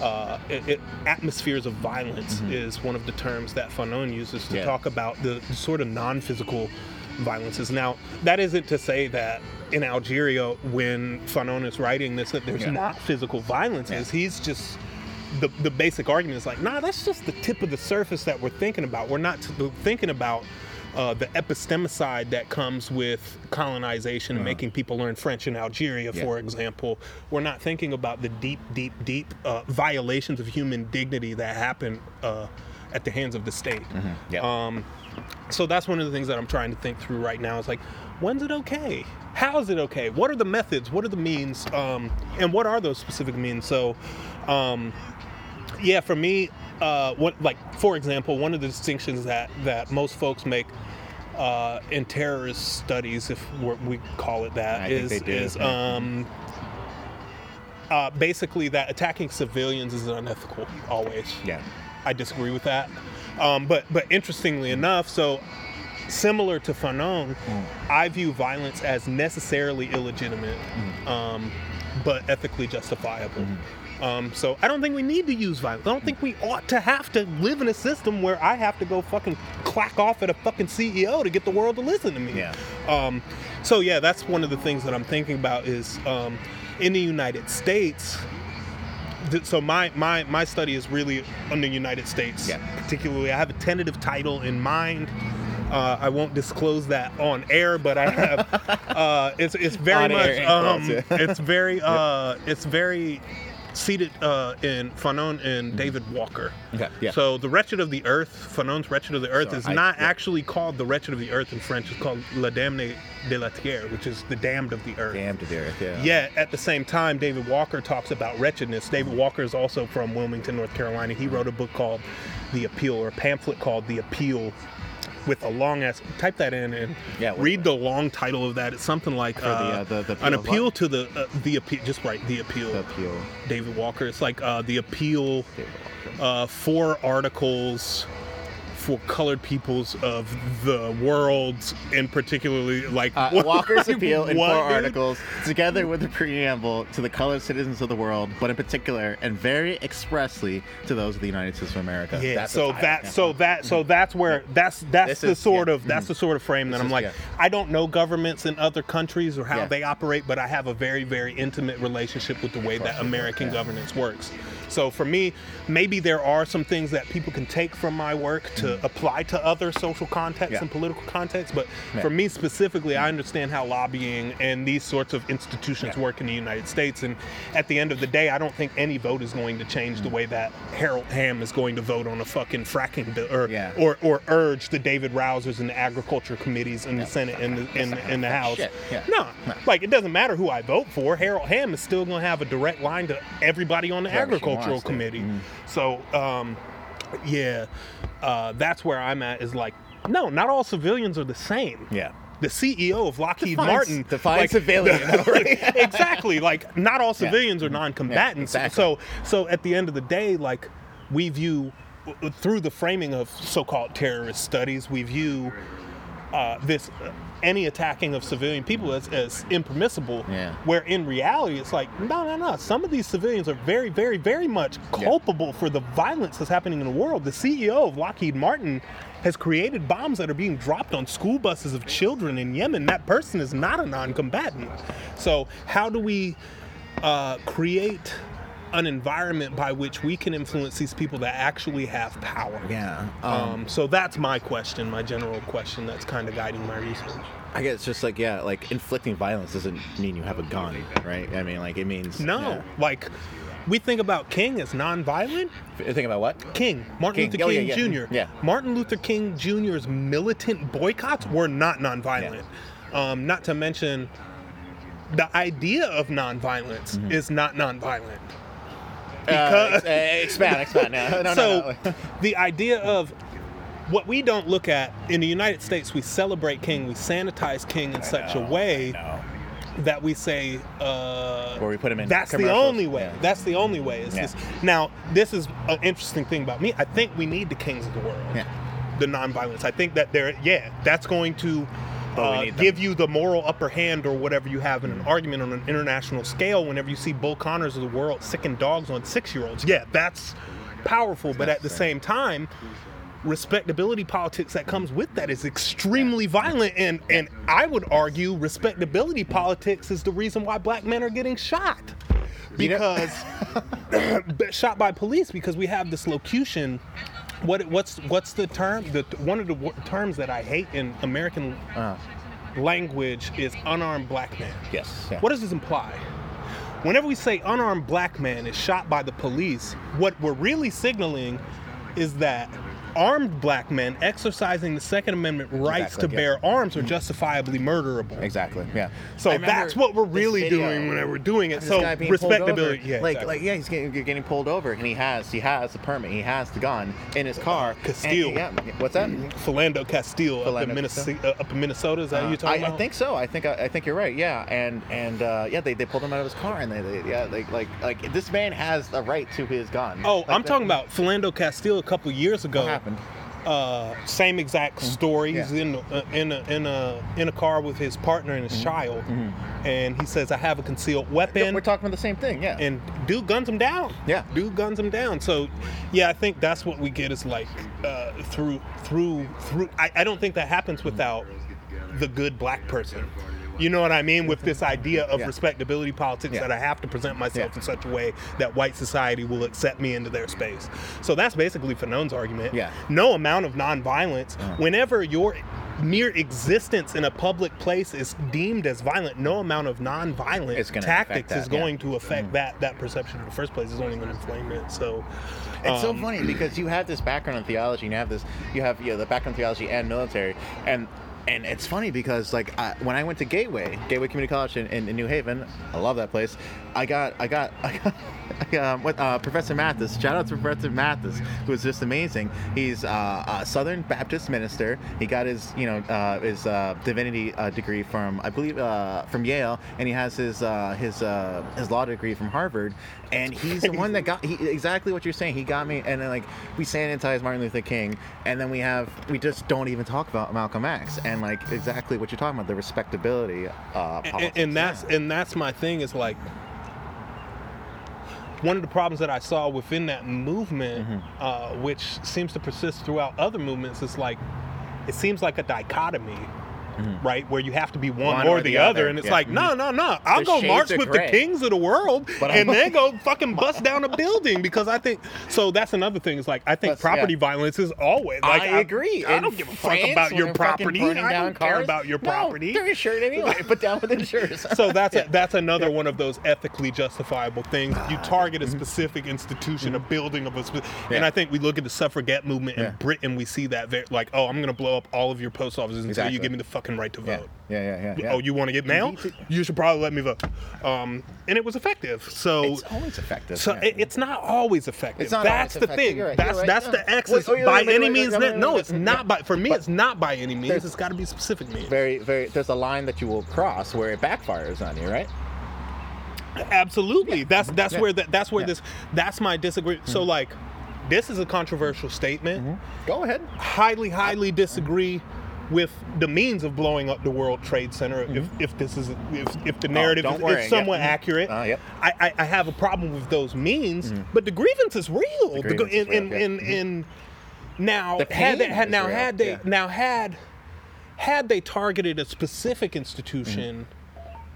uh, it, it, atmospheres of violence is one of the terms that Fanon uses to Yeah. talk about the, the sort of non-physical violences. Now, that isn't to say that in Algeria, when Fanon is writing this, that there's Yeah. not physical violence. violences. He's just the the basic argument is like, nah, that's just the tip of the surface that we're thinking about. We're not t- thinking about uh, the epistemicide that comes with colonization and making people learn French in Algeria, Uh-huh. Yeah. for example. We're not thinking about the deep, deep, deep uh, violations of human dignity that happen uh, at the hands of the state. yeah. Um, so that's one of the things that I'm trying to think through right now. Is like, when's it okay? How is it okay? What are the methods? What are the means? Um, and what are those specific means? So, um, yeah, for me, uh, what like for example, one of the distinctions that that most folks make. Uh, in terrorist studies, if we're, we call it that, is is um, uh, basically that attacking civilians is unethical always. yeah. I disagree with that. Um, but but interestingly enough, so similar to Fanon, I view violence as necessarily illegitimate, um, but ethically justifiable. Um, so I don't think we need to use violence. I don't think we ought to have to live in a system where I have to go fucking clack off at a fucking CEO to get the world to listen to me. Yeah. Um, so yeah, that's one of the things that I'm thinking about is um, in the United States. Th- So my, my my study is really on the United States, Yeah. particularly. I have a tentative title in mind. Uh, I won't disclose that on air, but I have. <laughs> Uh, it's it's very On much. Um, it's very <laughs> uh, it's very seated uh, in Fanon and David Walker. Okay, yeah. So the Wretched of the Earth, Fanon's Wretched of the Earth, So is I- not yeah. actually called the Wretched of the Earth in French. It's called La Damnée de la Terre, which is the damned of the earth. Damned of the earth. Yeah. Yet at the same time, David Walker talks about wretchedness. David Walker is also from Wilmington, North Carolina. He wrote a book called The Appeal, or a pamphlet called The Appeal, with a long ass. Type that in and Yeah, read the long title of that. It's something like the, uh, uh, the- the an appeal of appeal what? to the uh, the appeal. Just write the appeal. The appeal. David Walker. It's like uh, the appeal. Uh, four articles for colored peoples of the world, and particularly like Uh, Walker's appeal in what, four articles, together with the preamble to the colored citizens of the world, but in particular and very expressly to those of the United States of America. Yeah, That's so that yeah. so that so that's where that's that's This the is- sort yeah, of that's mhm. the sort of frame that This I'm is- like yeah. I don't know governments in other countries or how they operate, but I have a very very intimate relationship with the way that American governance works. So for me, maybe there are some things that people can take from my work to apply to other social contexts Yeah. and political contexts. But Yeah. for me specifically, I understand how lobbying and these sorts of institutions Yeah. work in the United States. And at the end of the day, I don't think any vote is going to change the way that Harold Hamm is going to vote on a fucking fracking bill or or, or urge the David Rouzers and the agriculture committees in the Senate and the, in, in the House. Yeah. No, No. like it doesn't matter who I vote for. Harold Hamm is still going to have a direct line to everybody on the she agricultural wants to. committee. Mm. So, um, yeah, uh, that's where I'm at. Is like, no, not all civilians are the same. Yeah. The CEO of Lockheed Define- Martin, define like, civilian, <laughs> though, right? <laughs> exactly. Like, not all civilians are non-combatants. exactly. So, so at the end of the day, like, we view through the framing of so-called terrorist studies, we view uh, this uh, any attacking of civilian people as, as impermissible. Yeah. Where in reality, it's like no, no, no. Some of these civilians are very, very, very much culpable for the violence that's happening in the world. The CEO of Lockheed Martin has created bombs that are being dropped on school buses of children in Yemen. That person is not a non-combatant. So how do we uh, create an environment by which we can influence these people that actually have power? Yeah. Um, so that's my question, my general question that's kind of guiding my research. I guess just like yeah, like inflicting violence doesn't mean you have a gun, right? I mean, like it means No, yeah. like we think about King as nonviolent. Think about what? King, Martin King. Luther Oh, yeah, King yeah. Jr. Yeah. Martin Luther King Jr.'s militant boycotts were not nonviolent. Um, not to mention, the idea of nonviolence Mm-hmm. is not nonviolent. Uh, ex- uh, expand, expand. No, no, so no, the idea of what we don't look at in the United States, we celebrate King, we sanitize King in such a way that we say uh, Or we put him in that's the only way. Yeah. That's the only way. Is Yeah. this. Now, this is an interesting thing about me. I think we need the kings of the world. Yeah. The nonviolence. I think that they're yeah, that's going to uh, give you the moral upper hand or whatever you have in an argument on an international scale. Whenever you see Bull Connors of the world sicking dogs on six year olds, yeah, that's powerful. But at the same time, respectability politics that comes with that is extremely violent and and I would argue respectability politics is the reason why black men are getting shot because <laughs> <coughs> shot by police because we have this locution what what's what's the term the one of the terms that I hate in American Uh, language is unarmed black man yes. Yeah. what does this imply? Whenever we say unarmed black man is shot by the police, what we're really signaling is that armed black men exercising the Second Amendment rights Exactly, to yeah. bear arms are justifiably murderable. Exactly. Yeah. So that's what we're really video doing whenever we're doing it. So guy being pulled respectability, yeah, like, exactly. like, yeah, he's getting, getting pulled over, and he has, he has the permit, he has the gun in his car. and- yeah. What's that? Philando Castile up in, Minnesota, uh, up in Minnesota. Is that Uh, you talking I, about? I think so. I think I, I think you're right. Yeah, and and uh, yeah, they, they pulled him out of his car, and they, they yeah, they, like like this man has a right to his gun. Oh, Like, I'm that- talking about Philando Castile a couple years ago. Happened? uh, same exact story. He's Yeah. in uh, in a in a in a car with his partner and his child, and he says, "I have a concealed weapon." We're talking about the same thing. Yeah. and dude guns him down. Yeah. dude guns him down. So, yeah, I think that's what we get is like uh, through through through. I, I don't think that happens without the good black person. You know what I mean? With this idea of Yeah. respectability politics Yeah. that I have to present myself Yeah. in such a way that white society will accept me into their space. So that's basically Fanon's argument. Yeah. No amount of nonviolence, whenever your mere existence in a public place is deemed as violent, no amount of nonviolent tactics is going to affect that that perception in the first place. It's only going to inflame it. So It's so um, funny because you have this background in theology, and you have this, you have you know, the background in theology and military, and and it's funny because like I, when I went to Gateway, Gateway Community College in, in, in New Haven, I love that place. I got <laughs> I got I got. Um, what, uh, Professor Mathis, shout out to Professor Mathis, who is just amazing. He's uh, a Southern Baptist minister. He got his, you know, uh, his uh, divinity uh, degree from, I believe, uh, from Yale, and he has his uh, his uh, his law degree from Harvard. And he's the one that got he, exactly what you're saying. He got me, and then like we sanitize Martin Luther King, and then we have we just don't even talk about Malcolm X, and like exactly what you're talking about, the respectability. Uh, and, politics. and that's and that's my thing is like one of the problems that I saw within that movement, Mm-hmm. uh, which seems to persist throughout other movements, is like it seems like a dichotomy Mm-hmm. right? Where you have to be one, One or, or the, the other. other, and it's yeah. like, no, no, no. I'll There's go march with gray. the kings of the world, <laughs> But and then <laughs> go fucking bust down a building because I think so. That's another thing. Is like I think That's- property yeah. violence is always. Like, I agree. I In don't give a fuck about your property. I don't care cars, about your no, property. They're insured anyway. Put down with insurance. <laughs> So that's Yeah. a, that's another one of those ethically justifiable things. You ah. target a mm-hmm. specific institution, a mm-hmm. building of a, spe- and Mm-hmm. I think we look at the suffragette movement in Britain. We see that very, like, oh, I'm going to blow up all of your post offices until you give me the fucking right to vote. yeah, yeah, yeah, yeah. Oh, you want to get mail? You should probably let me vote. Um, and it was effective. So It's always effective. so yeah. it, it's not always effective. It's not that's the effective. thing. Right. That's right. that's No. the excess Wait, wait, by wait, any means. wait, ne- wait, no, it's not by. For me, But- it's not by any means. It's got to be specific means. very, very. There's a line that you will cross where it backfires on you, right? Absolutely. That's that's Yeah. where that that's where Yeah. this that's my disagreement. So like, this is a controversial statement. Go ahead. Highly, highly disagree with the means of blowing up the World Trade Center. If, if this is if, if the narrative Mm-hmm. Oh, is, worry. is somewhat Yep. accurate, Uh, yep. I, I I have a problem with those means. But the grievance is real. The Mm-hmm. grievance is in, real, yeah. in, in now had they, had now real, had they yeah. now had had they targeted a specific institution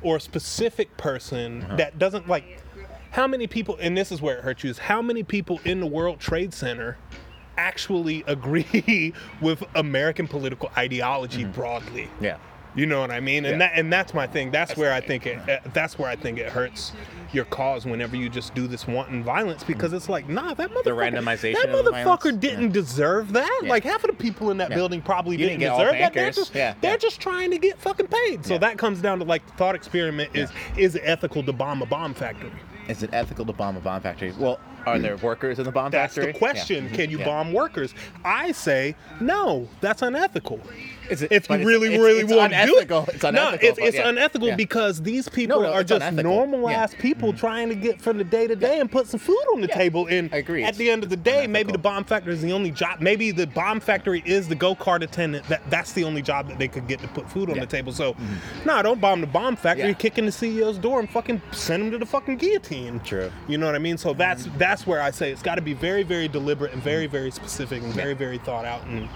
or a specific person Uh-huh. that doesn't like how many people and this is where it hurts you is how many people in the world trade center actually <laughs> agree with american political ideology broadly Yeah. you know what i mean and Mm-hmm. Yeah. that and that's my thing that's where i think it uh, that's where i think it hurts your cause whenever you just do this wanton violence because it's like nah that motherfucker randomization that the motherfucker didn't deserve that Yeah. like half of the people in that Yeah. building probably You didn't, didn't deserve that they're just, Yeah, they're yeah. just trying to get fucking paid so Yeah. that comes down to like the thought experiment is is it ethical to bomb a bomb factory Is it ethical to bomb a bomb factory? Well, are hmm. there workers in the bomb that's factory? the question Yeah. can you Yeah. bomb workers i say no that's unethical Is it- if you it's- really, it's- really it's want to do it, unethical. It's no, unethical, it's, it's yeah. unethical Yeah. because these people no, are just unethical. normal. Mm-hmm. ass people trying to get from the day to day and put some food on the table. And I agree. at the end of the day, maybe the bomb factory is the only job. Maybe the bomb factory is the go kart attendant. That that's the only job that they could get to put food on. Mm-hmm. the table. So, nah, don't bomb the bomb factory. Kick in the CEO's door and fucking send him to the fucking guillotine. True. You know what I mean? So that's that's where I say it's got to be very very deliberate and very very specific and very very thought out and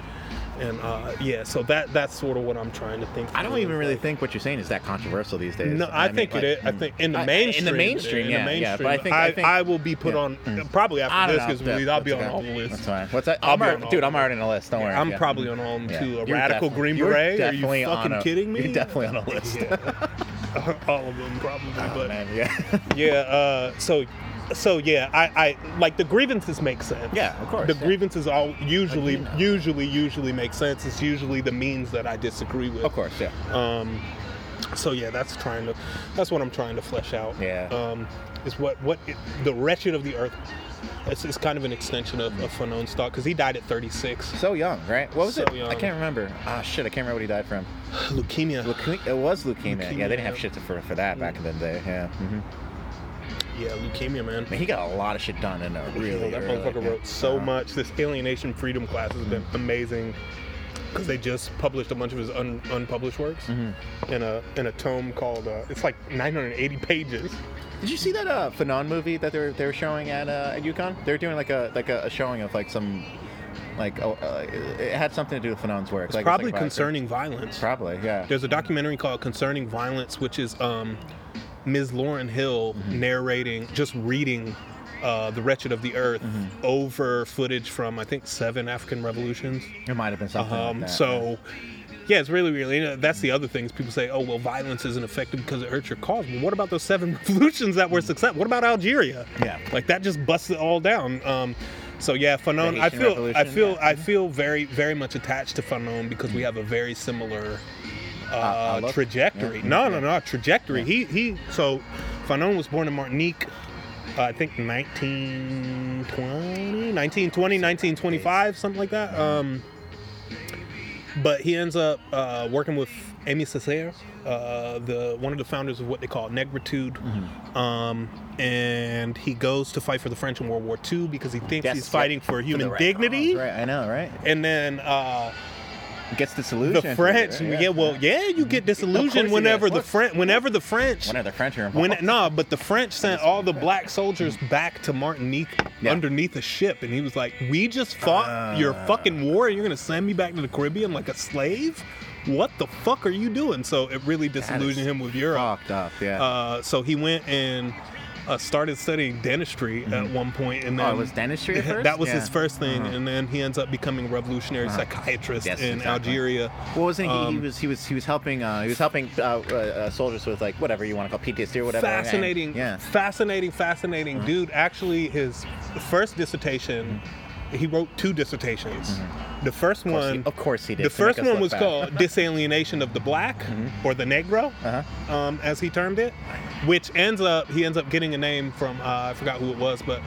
and uh, yeah. So that that's sort of what I'm trying to think. I don't even really think what you're saying is that controversial these days. No, I, mean, think like, it is. I think in the I- I- mainstream. in the mainstream, In yeah, the yeah, mainstream. but I think- I, I think- I will be put yeah. on probably after this because I'll be on all the lists. That's fine. What's that? I'll I'm be already, on all dude, the I'm already on the list. Don't worry. I'm yeah. probably on all of them Yeah. too. A radical Green Beret? Are you fucking kidding me? You're definitely on a list. <laughs> all of them probably. <laughs> Oh, but yeah. <laughs> yeah. Uh, so. So yeah, I, I like the grievances make sense. Yeah, of course, The yeah. grievances all usually, know. usually, usually make sense. It's usually the means that I disagree with. of course, yeah. Um, so yeah, that's trying to, that's what I'm trying to flesh out. Yeah. Um, is what what it, the wretched of the earth. It's, it's kind of an extension of, of Fanon stock because he died at 36. So young, right? What was So it? young. I can't remember. Ah, shit, I can't remember what he died from. Leukemia. Leuke- it was leukemia. Yeah, they didn't have shit to, for for that back in the day. Yeah. hmm yeah, leukemia, man. I mean, he got a lot of shit done in a really that early- motherfucker wrote so Uh-huh. much. This alienation freedom class has been amazing because they just published a bunch of his un, unpublished works Mm-hmm. in a in a tome called uh, it's like 980 pages. Did you see that uh, Fanon movie that they were they were showing at uh, at UConn? They were doing like a like a, a showing of like some like oh, uh, it had something to do with Fanon's work. It's like, probably like concerning violence. Probably, yeah. There's a documentary called Concerning Violence, which is um, Ms. Lauryn Hill Mm-hmm. narrating, just reading uh, The Wretched of the Earth Mm-hmm. over footage from, I think, seven African revolutions. It might have been something Um, like that. so, yeah, it's really, really, you know, that's the other things. People say, oh, well, violence isn't effective because it hurts your cause. Well, what about those seven <laughs> revolutions that were successful? What about Algeria? Yeah. Like, that just busts it all down. Um, so yeah, Fanon. I feel, I feel, yeah. I feel very, very much attached to Fanon because we have a very similar uh, trajectory. Yeah. No, no, no, trajectory. He, he. So, Fanon was born in Martinique. Uh, I think 1920, 1920, 1925, something like that. Um, but he ends up uh, working with Aimé Césaire, uh, the one of the founders of what they call Negritude, Mm-hmm. um, and he goes to fight for the French in World War II because he thinks he's fighting for For human right dignity. Right, I know, right? And then uh, Gets disillusioned. the French, right? yeah, well, yeah, you get disillusioned whenever the French, whenever the French, When are the French are when involved? no, but the French sent all the black soldiers back to Martinique Yeah. underneath a ship, and he was like, "We just fought your Ah. fucking war, and you're gonna send me back to the Caribbean like a slave? what the fuck are you doing? So it really disillusioned him with Europe. Fucked up, yeah. Uh, so he went and uh, started studying dentistry at one point, and Oh, then it was dentistry <laughs> that was his first thing, Uh-huh. and then he ends up becoming a revolutionary Uh-huh. psychiatrist Yes, in exactly. Algeria. What wasn't he? he Um, was he was he was helping uh, he was helping uh, uh, uh, soldiers with like whatever you want to call PTSD or whatever. and- fascinating, yeah. fascinating, fascinating dude. Actually, his first dissertation, he wrote two dissertations. The first Of course, he, one, of course he did. the first one was bad. called "Disalienation of the Black" or the Negro, Uh-huh. um, as he termed it, which ends up he ends up getting a name from uh, I forgot who it was, but.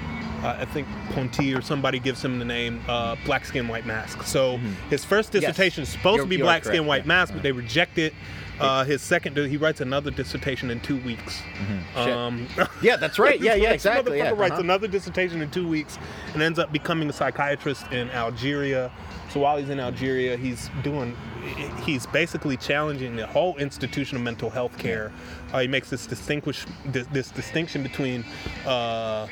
Uh, I think Ponty or somebody gives him the name uh, Black Skin White Mask. So his first Mm-hmm. Yes. dissertation is supposed You're- to be Black Skin White yeah. Mask, but they reject it. Uh, his second, he writes another dissertation in two weeks. Mm-hmm. Um, <laughs> Yeah, that's right. Yeah, yeah, <laughs> exactly. motherfucker Yeah. writes uh-huh. another dissertation in two weeks and ends up becoming a psychiatrist in Algeria. So while he's in Algeria, he's doing, he's basically challenging the whole institution of mental health care. Uh, he makes this distinguish this, this distinction between. Uh,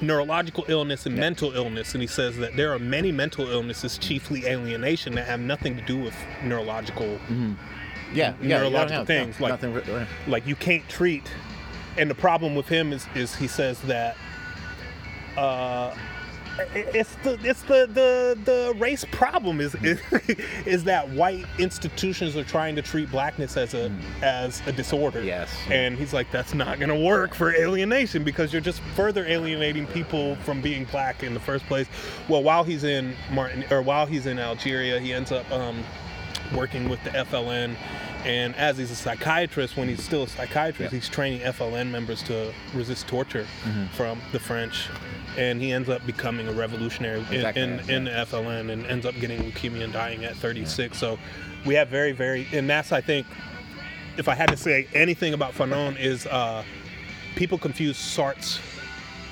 neurological illness and mental illness and he says that there are many mental illnesses chiefly alienation that have nothing to do with neurological Yeah, yeah, neurological have- things, no, like- nothing. like you can't treat and the problem with him is is he says that uh it's the it's the the the race problem is is, <laughs> is that white institutions are trying to treat blackness as a as a disorder. Yes. And he's like that's not going to work for alienation because you're just further alienating people from being black in the first place. Well, while he's in Martin or while he's in Algeria, he ends up um working with the FLN. And as he's a psychiatrist, when he's still a psychiatrist, Yeah. he's training FLN members to resist torture from the French. And he ends up becoming a revolutionary in, Exactly, in, yeah. in the FLN and ends up getting leukemia and dying at 36. So we have very, very, and that's, I think, if I had to say anything about Fanon, is uh, people confuse Sartre's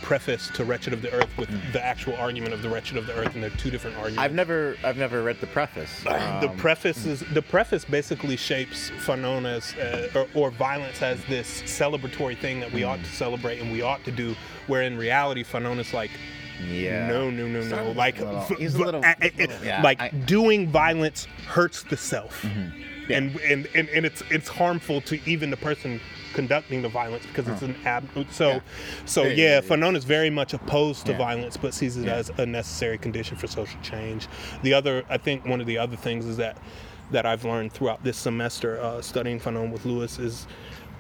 preface to Wretched of the Earth with the actual argument of the Wretched of the Earth, and they're two different arguments. I've never, I've never read the preface. the Um, preface is the preface basically shapes Fanon as uh, or, or violence as this celebratory thing that we ought to celebrate and we ought to do. Where in reality, Fanon is like, yeah. no, no, no, no. Sounds Like, little- v- he's little- a- a- little- yeah, like I- Mm-hmm. doing violence hurts the self, Yeah. and, and and and it's it's harmful to even the person conducting the violence because it's an ab. So, Yeah. so Yeah, yeah, yeah. Fanon is very much opposed to violence, but sees it as a necessary condition for social change. The other, I think, one of the other things is that that I've learned throughout this semester uh, studying Fanon with Lewis is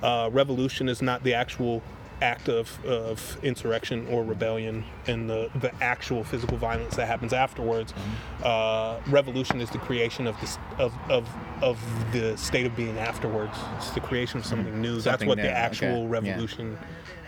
uh, revolution is not the actual act of, of insurrection or rebellion and the, the actual physical violence that happens afterwards. Mm-hmm. Uh, revolution is the creation of this of, of of the state of being afterwards. It's the creation of something new. That's Mm-hmm. Something what new, the okay, actual yeah.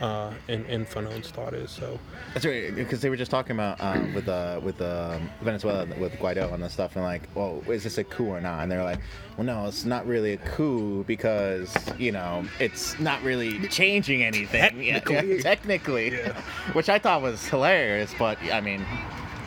Revolution uh, in, in Fanon's thought is. So That's right, because they were just talking about um, with uh, with um, Venezuela with Guaido and that stuff, and like, well, is this a coup or not? And they're like, well, no, it's not really a coup because you know it's not really changing anything. Technically. yeah, <laughs> technically, Yeah. which I thought was hilarious. But I mean,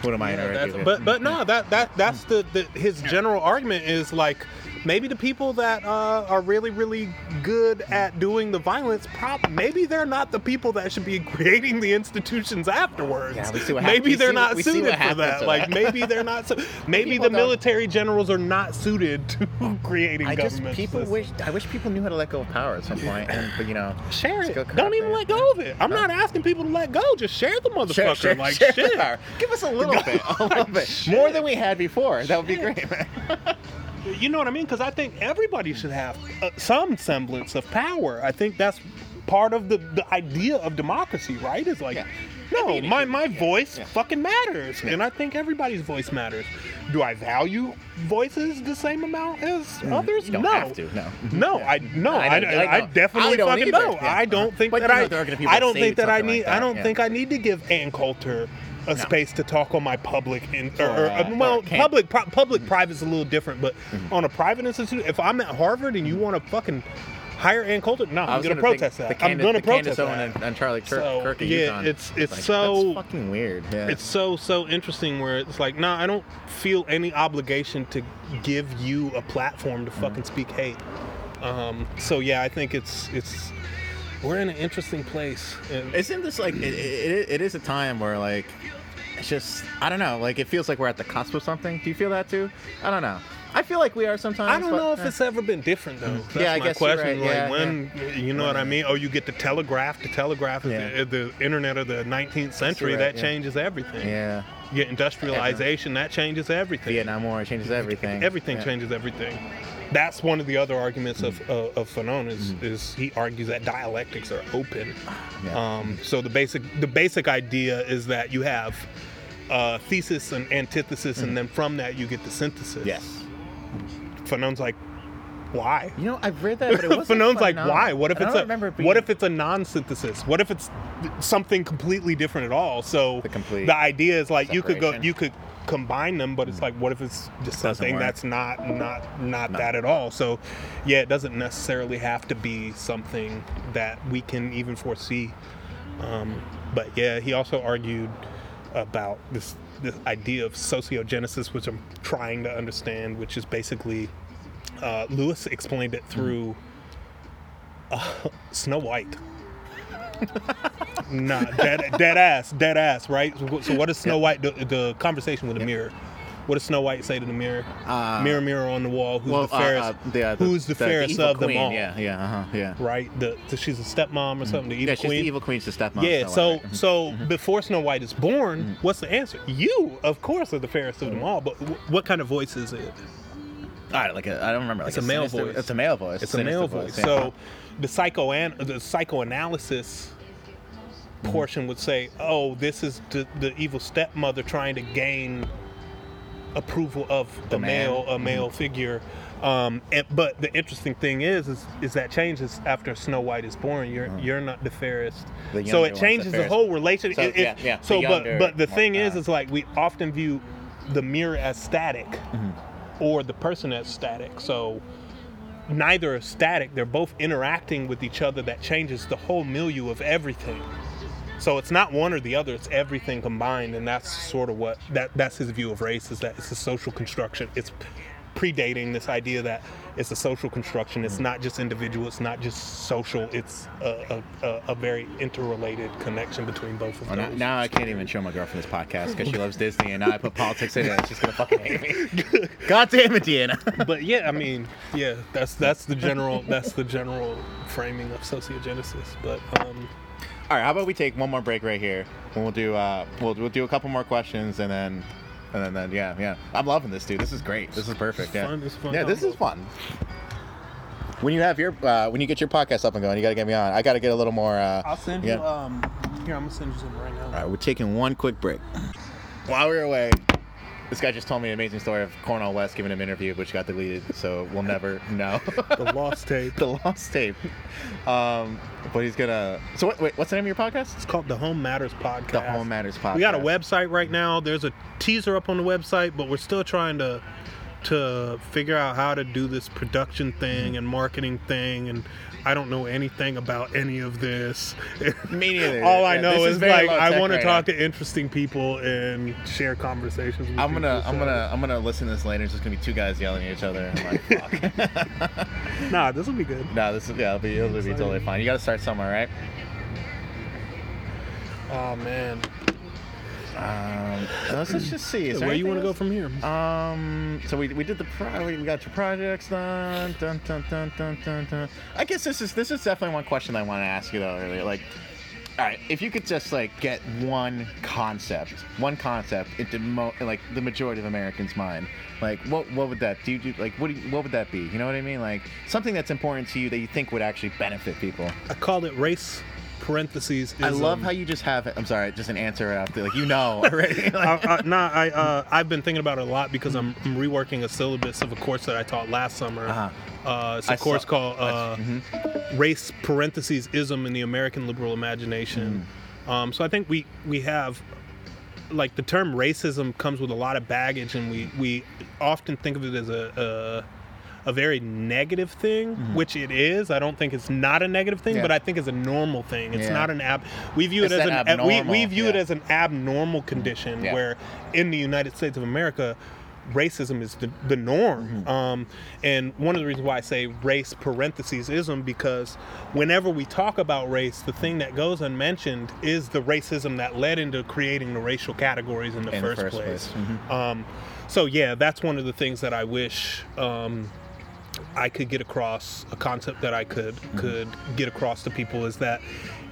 what am I Yeah, gonna but but no, that that that's the, the his general argument is like maybe the people that uh, are really really good at doing the violence, prob maybe they're not the people that should be <laughs> creating the institutions afterwards. Yeah, we see what maybe they're see- not suited for that. Like that. maybe they're not. <laughs> So, maybe People the military generals are not suited to <laughs> creating governments. I just people systems. wish I wish people knew how to let go of power at some point, and but you know, Share it. Don't even there. let go of it. I'm not asking people to let go. Just share the motherfucker. Share, share, like share shit. the power. Give us a little bit, a little bit more than we had before. That would be great. You know what I mean? Because I think everybody should have uh, some semblance of power. I think that's part of the, the idea of democracy, right? Is like, Yeah. no, Being my, my Yeah. voice Yeah. fucking matters. And I think everybody's voice matters. Do I value voices the same amount as others? Mm, don't no. have to. No. <laughs> No, I no, I I, I, I definitely I don't fucking either. Yeah. I don't think But that you know, I. there are gonna be people I don't think that I need. like I don't think I need to give Ann Coulter a space to talk on my public in, or, Or, or, uh, well, or public pro, public private is a little different, but on a private institute, if I'm at Harvard and you want to fucking hire Ann Coulter, no, I'm gonna protest the that. I'm gonna the Candace protest Owen that. and, and Charlie Kirk, So, Kirk at yeah, UConn. it's- it's Like, so- fucking weird. Yeah. It's so so interesting where it's like, no, I don't feel any obligation to give you a platform to fucking speak hate. Um, so yeah, I think it's it's we're in an interesting place. And Isn't this like it, it, it is a time where like it's just I don't know like it feels like we're at the cusp of something. Do you feel that too? I don't know. I feel like we are sometimes. I don't but, know if eh. it's ever been different though. That's Yeah, I my guess question. right. Like Yeah, when you know what I mean? Oh, you get the telegraph. The telegraph Yeah. the, the internet of the 19th century. right, that yeah. changes everything. Yeah. You get industrialization. That changes everything. Vietnam War changes everything. Everything Yeah. changes everything. That's one of the other arguments of uh, of Fanon is, Mm-hmm. is he argues that dialectics are open. Yeah. Um, so the basic the basic idea is that you have uh, thesis and antithesis, and then from that you get the synthesis. Yes. Fanon's like, why? You know, I've read that, but it wasn't. <laughs> Fanon's like, why? What if it's a it what if it's a non-synthesis? What if it's something completely different at all? So The complete the idea is like you could go, you could combine them, but it's like, what if it's just something that's not not not that at all? So yeah, it doesn't necessarily have to be something that we can even foresee. Um, but yeah, he also argued about this this idea of sociogenesis, which I'm trying to understand, which is basically uh, Lewis explained it through uh, Snow White. <laughs> nah, dead, dead ass, dead ass, right? So, so what does Snow White, the, the conversation with the mirror, what does Snow White say to the mirror? Uh, mirror, mirror on the wall, who's well, the fairest? uh, uh, the, uh, who's the, fairest evil of them all? Yeah, yeah, uh-huh, yeah. Right? The, the she's a stepmom or something. The evil yeah, she's queen. the evil queen's the stepmom. Yeah, so White, right? so Mm-hmm. before Snow White is born, what's the answer? You, of course, are the fairest of them all. But w- what kind of voice is it? Right, like a, I don't remember. Like It's a male sinister- voice. It's a male voice. It's a male sinister voice. yeah. So the psychoan the psychoanalysis Mm-hmm. portion would say, "Oh, this is the, the evil stepmother trying to gain approval of The a man. Mm-hmm. male a male figure." Um, and, but the interesting thing is, is, is that changes after Snow White is born. You're you're not the fairest. Mm-hmm. The so it changes the the, whole relationship. So, It- it- yeah, yeah, So, but but the thing is, uh, is like we often view the mirror as static, Mm-hmm. or the person as static. So neither are static. They're both interacting with each other. That changes the whole milieu of everything. So it's not one or the other. It's everything combined, and that's sort of what that that's his view of race. Is that it's a social construction. It's predating this idea that it's a social construction. Mm. It's not just individual. It's not just social. It's a, a, a, very interrelated connection between both of Well, now, those. now I can't even show my girlfriend this podcast because she loves Disney, and now I put <laughs> politics in it. and She's gonna fucking hate me. <laughs> God damn it, Deanna. <laughs> but yeah, I mean, yeah, that's that's the general that's the general framing of sociogenesis. But um, All right, how about we take one more break right here, and we'll do uh, we'll we'll do a couple more questions, and then and then, then yeah, yeah. I'm loving this, dude. This is great. This is perfect. It's yeah, fun, it's fun yeah, this is fun. When you have your uh, when you get your podcast up and going, you gotta get me on. I gotta get a little more. Uh, I'll send yeah. you. Um, here, I'm gonna send you something right now. All right, we're taking one quick break. While we're away, this guy just told me an amazing story of Cornel West giving him an interview, which got deleted, so we'll never know. The lost tape. <laughs> the lost tape. Um, but he's gonna. So what, wait, what's the name of your podcast? It's called the Home Matters Podcast. The Home Matters Podcast. We got a website right now. There's a teaser up on the website, but we're still trying to to figure out how to do this production thing and marketing thing and I don't know anything about any of this. <laughs> Me neither. All I Yeah, know is is, like I want to talk now. to interesting people and share conversations. With I'm gonna, people, I'm so- gonna, I'm gonna listen to this later. It's just gonna be two guys yelling at each other. I'm like, <laughs> fuck. <laughs> Nah, this will be good. no, this is yeah, it'll be, it'll be totally fine. You gotta start somewhere, right? Oh man, Um, let's, let's just <clears throat> see. Is where you want to go from here? Um, so we, we did the pro, we got your projects done. Dun, dun, dun, dun, dun, dun. I guess this is this is definitely one question I want to ask you though earlier. Like, all right, if you could just like get one concept, one concept into mo- like the majority of Americans' mind, like what what would that do? You, do like what do you, what would that be? You know what I mean? Like something that's important to you that you think would actually benefit people. I called it race parentheses. I love how you just have. I'm sorry, just an answer after. Like you know <laughs> already. Like, I, I, nah, I uh, I've been thinking about it a lot because I'm, I'm reworking a syllabus of a course that I taught last summer. Uh-huh. Uh, it's a I course saw- called uh, mhm. "Race Parentheses Ism in the American Liberal Imagination." Mm. Um, so I think we we have like the term racism comes with a lot of baggage, and we we often think of it as a. a a very negative thing, which it is. I don't think it's not a negative thing, Mm-hmm. Yeah. but I think it's a normal thing. It's Yeah. not an ab. We view It's it as an we, we abnormal, view it as an abnormal condition Yeah. where in the United States of America racism is the, the norm. Um, and one of the reasons why I say race parentheses ism because whenever we talk about race, the thing that goes unmentioned is the racism that led into creating the racial categories in the In the first, first place. place. Mhm. Um, so yeah, that's one of the things that I wish um, I could get across. A concept that I could could get across to people is that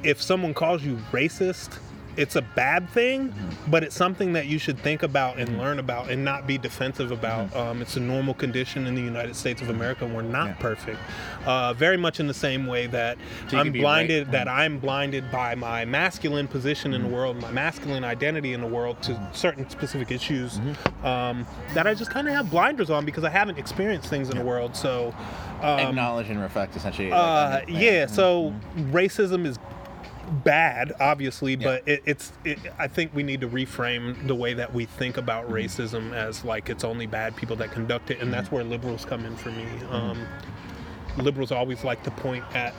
if someone calls you racist, it's a bad thing, but it's something that you should think about and learn about and not be defensive about. Um, it's a normal condition in the United States of America. We're not Yeah. perfect. Uh, very much in the same way that So I'm blinded, right- that I'm blinded by my masculine position in the world, my masculine identity in the world to certain specific issues um, that I just kind of have blinders on because I haven't experienced things in the world. So, um, Acknowledge and reflect, essentially. like, uh, yeah, so racism is bad, obviously, Yeah. but it, it's. It, I think we need to reframe the way that we think about Mm-hmm. racism as like it's only bad people that conduct it, and that's Mm-hmm. where liberals come in for me. Um, liberals always like to point at.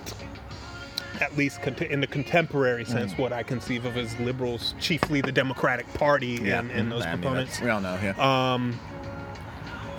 At least cont- in the contemporary sense, what I conceive of as liberals, chiefly the Democratic Party Mm. yeah, and, and those I mean, components. we all know, yeah. Um,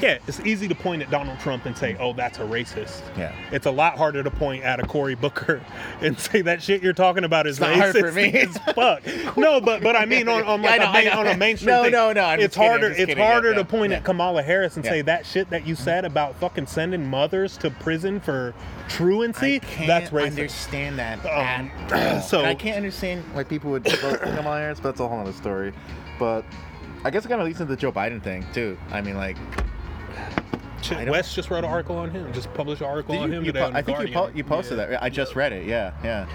yeah, it's easy to point at Donald Trump and say, "Oh, that's a racist." Yeah. It's a lot harder to point at a Cory Booker <laughs> and say that shit you're talking about is It's racist hard for me. <laughs> fuck. No, but but I <laughs> mean on, on like a main, on a mainstream No, thing. no, no, I'm it's kidding, harder. just It's kidding, harder yeah, to point yeah. at Kamala Harris and Yeah. say that shit that you said about fucking sending mothers to prison for truancy. That's racist. I can't That's racist. understand that. Um, <clears throat> so- And I can't understand why people would vote Kamala Harris, but that's a whole other story. But I guess it kind of leads into the Joe Biden thing too. I mean, like, Shit, I Wes just wrote an article on him. Just published an article did on you, him you today. po- I think you, po- you posted Yeah. that. I just read it. Yeah, yeah.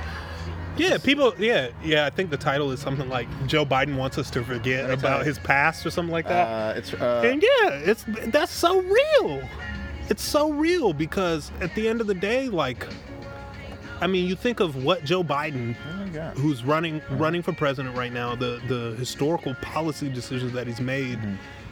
Yeah, people. Yeah, yeah. I think the title is something like Joe Biden wants us to forget about his past or something like that. Uh, it's uh, and yeah, it's that's so real. It's so real because at the end of the day, like, I mean, you think of what Joe Biden, oh who's running running for president right now, the the historical policy decisions that he's made.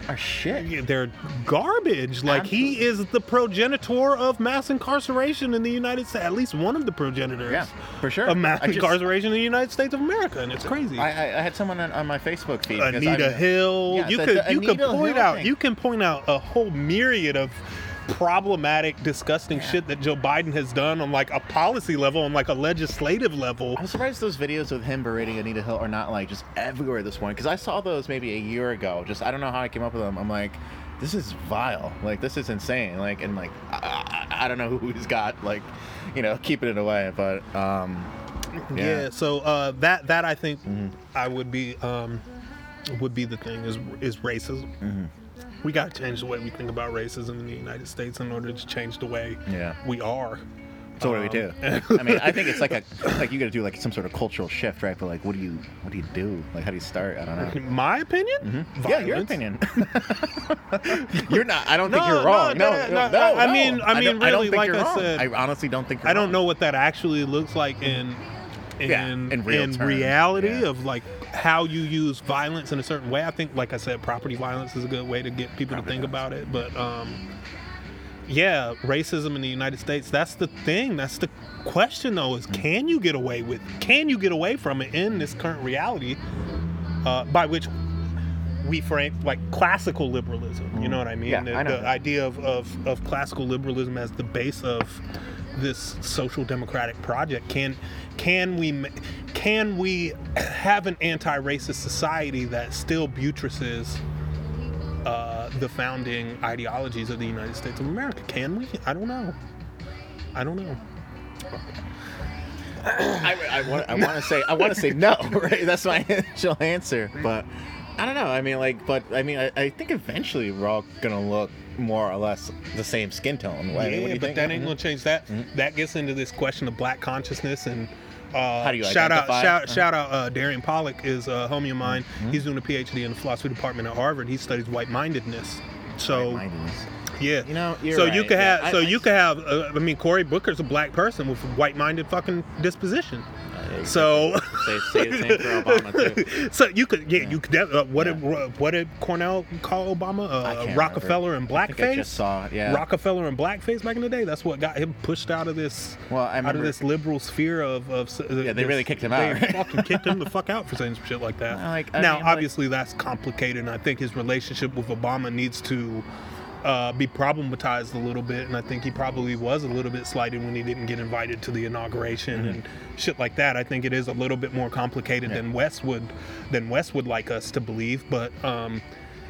Are shit. They're garbage. Like he is the progenitor of mass incarceration in the United States. At least one of the progenitors Yeah, for sure. of mass just- incarceration in the United States of America, and it's crazy. I, I, I had someone on, on my Facebook feed. Anita Hill. Yeah, you the- could the you could point Hill out thing. you can point out a whole myriad of problematic, disgusting shit that Joe Biden has done on like a policy level, on like a legislative level. I'm surprised those videos of him berating Anita Hill are not like just everywhere at this point. Because I saw those maybe a year ago. Just I don't know how I came up with them. I'm like, this is vile. Like this is insane. Like and like I, I, I don't know <laughs> who he's got like, you know, keeping it away. But um, Yeah. yeah. Mm-hmm. so uh, that that I think I would be um, would be the thing is is racism. Mm-hmm. We got to change the way we think about racism in the United States in order to change the way Yeah. we are. So what do we do? Um, I mean, I think it's like a <laughs> like you got to do like some sort of cultural shift, right? But like, what do you what do you do? Like, how do you start? I don't know. My opinion? Yeah, your opinion. <laughs> you're not. I don't think you're wrong. no, No, no, no, no, I no. mean- I mean, I don't really, think like you're I said, I honestly don't think. You're I don't wrong. know what that actually looks like in in Yeah, in real terms, reality yeah. of like how you use violence in a certain way. I think, like I said, property violence is a good way to get people to think about it. But um, yeah, racism in the United States. That's the thing. That's the question, though. Is can you get away with? Can you get away from it in this current reality? Uh, by which we frame like classical liberalism. You know what I mean? Yeah, the, I know the idea of, of, of classical liberalism as the base of this social democratic project. Can can we can we have an anti-racist society that still buttresses uh, the founding ideologies of the United States of America? Can we? I don't know. I don't know. I, I want. I want to say. I want to say no. <laughs> Right. That's my <laughs> initial answer. But I don't know. I mean, like, but I mean, I, I think eventually we're all gonna look more or less the same skin tone. What, yeah, you but think? that ain't gonna change that. That gets into this question of black consciousness and. Uh, How do you shout out, shout, Uh-huh. shout out, uh, Darian Pollock is a homie of mine. He's doing a PhD in the philosophy department at Harvard. He studies white-mindedness. So Mindedness. yeah, You know, you're so you right. could Yeah, have, I- so I- you could have. Uh, I mean, Cory Booker's a black person with a white-minded fucking disposition. Yeah, So. Say, say the same for Obama too. <laughs> so you could, yeah, Yeah. you could. Uh, what Yeah. did what did Cornel call Obama? Uh, Rockefeller remember. and I think I just saw it, yeah. Rockefeller and blackface back in the day. That's what got him pushed out of this. Well, I out of this liberal sphere of. of Yeah, they really kicked him out, They right? fucking kicked him the <laughs> fuck out for saying some shit like that. Like, now, mean, like- obviously, that's complicated, and I think his relationship with Obama needs to. Uh, be problematized a little bit, and I think he probably was a little bit slighted when he didn't get invited to the inauguration and shit like that. I think it is a little bit more complicated Yeah. than West would than West would like us to believe. But um,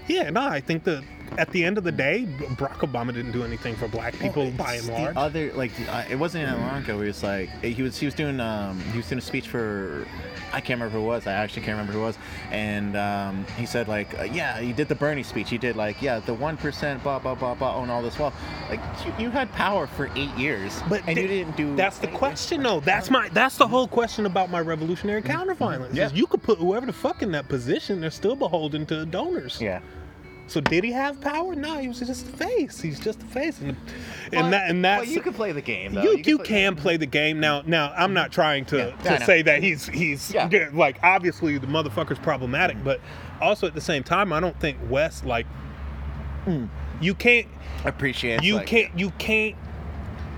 yeah, no, I think that at the end of the day, Barack Obama didn't do anything for black people Well, by and large. The other like uh, it wasn't in long ago. He was like he was he was doing um he was doing a speech for I can't remember who it was. I actually can't remember who it was. And um, he said like uh, yeah he did the Bernie speech. He did like yeah the one percent blah blah blah blah own all this wealth. Like you, you had power for eight years, But and you didn't do. That's the question, though. That's my. That's the whole question about my revolutionary counterviolence. Yeah. You could put whoever the fuck in that position, they're still beholden to donors. Yeah. So did he have power? No, he was just a face. He's just a face, and Well, and that and well, you can play the game though. you, can you play- can play the game now. Now I'm not trying to, Yeah, to say that he's he's Yeah. yeah, <laughs> like obviously the motherfucker's problematic, but also at the same time I don't think West like mm, you can't appreciate. you like, can't you can't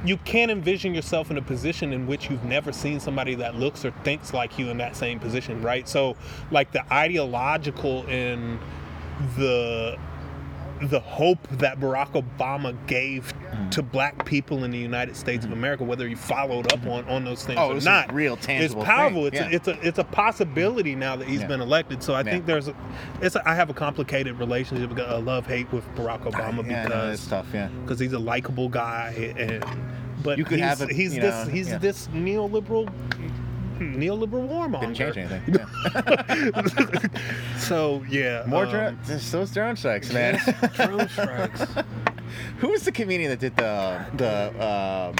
you can't envision yourself in a position in which you've never seen somebody that looks or thinks like you in that same position right so like the ideological and the the hope that Barack Obama gave Mm. to black people in the United States of mm. America, whether you followed up mm-hmm. on, on those things Oh, or not, real tangible It's powerful. thing, It's, yeah. a, it's a it's a possibility mm. now that he's Yeah. been elected. So I Yeah. think there's a, it's a, I have a complicated relationship, a uh, love hate with Barack ah, Obama yeah, no, because it's tough. Yeah. because he's a likable guy and but You could he's, have a- he's this know, he's this neoliberal neoliberal warmonger. Didn't change anything. Yeah. <laughs> so yeah, More um, drone, those drone strikes, man. drone strikes. <laughs> Who was the comedian that did the the um,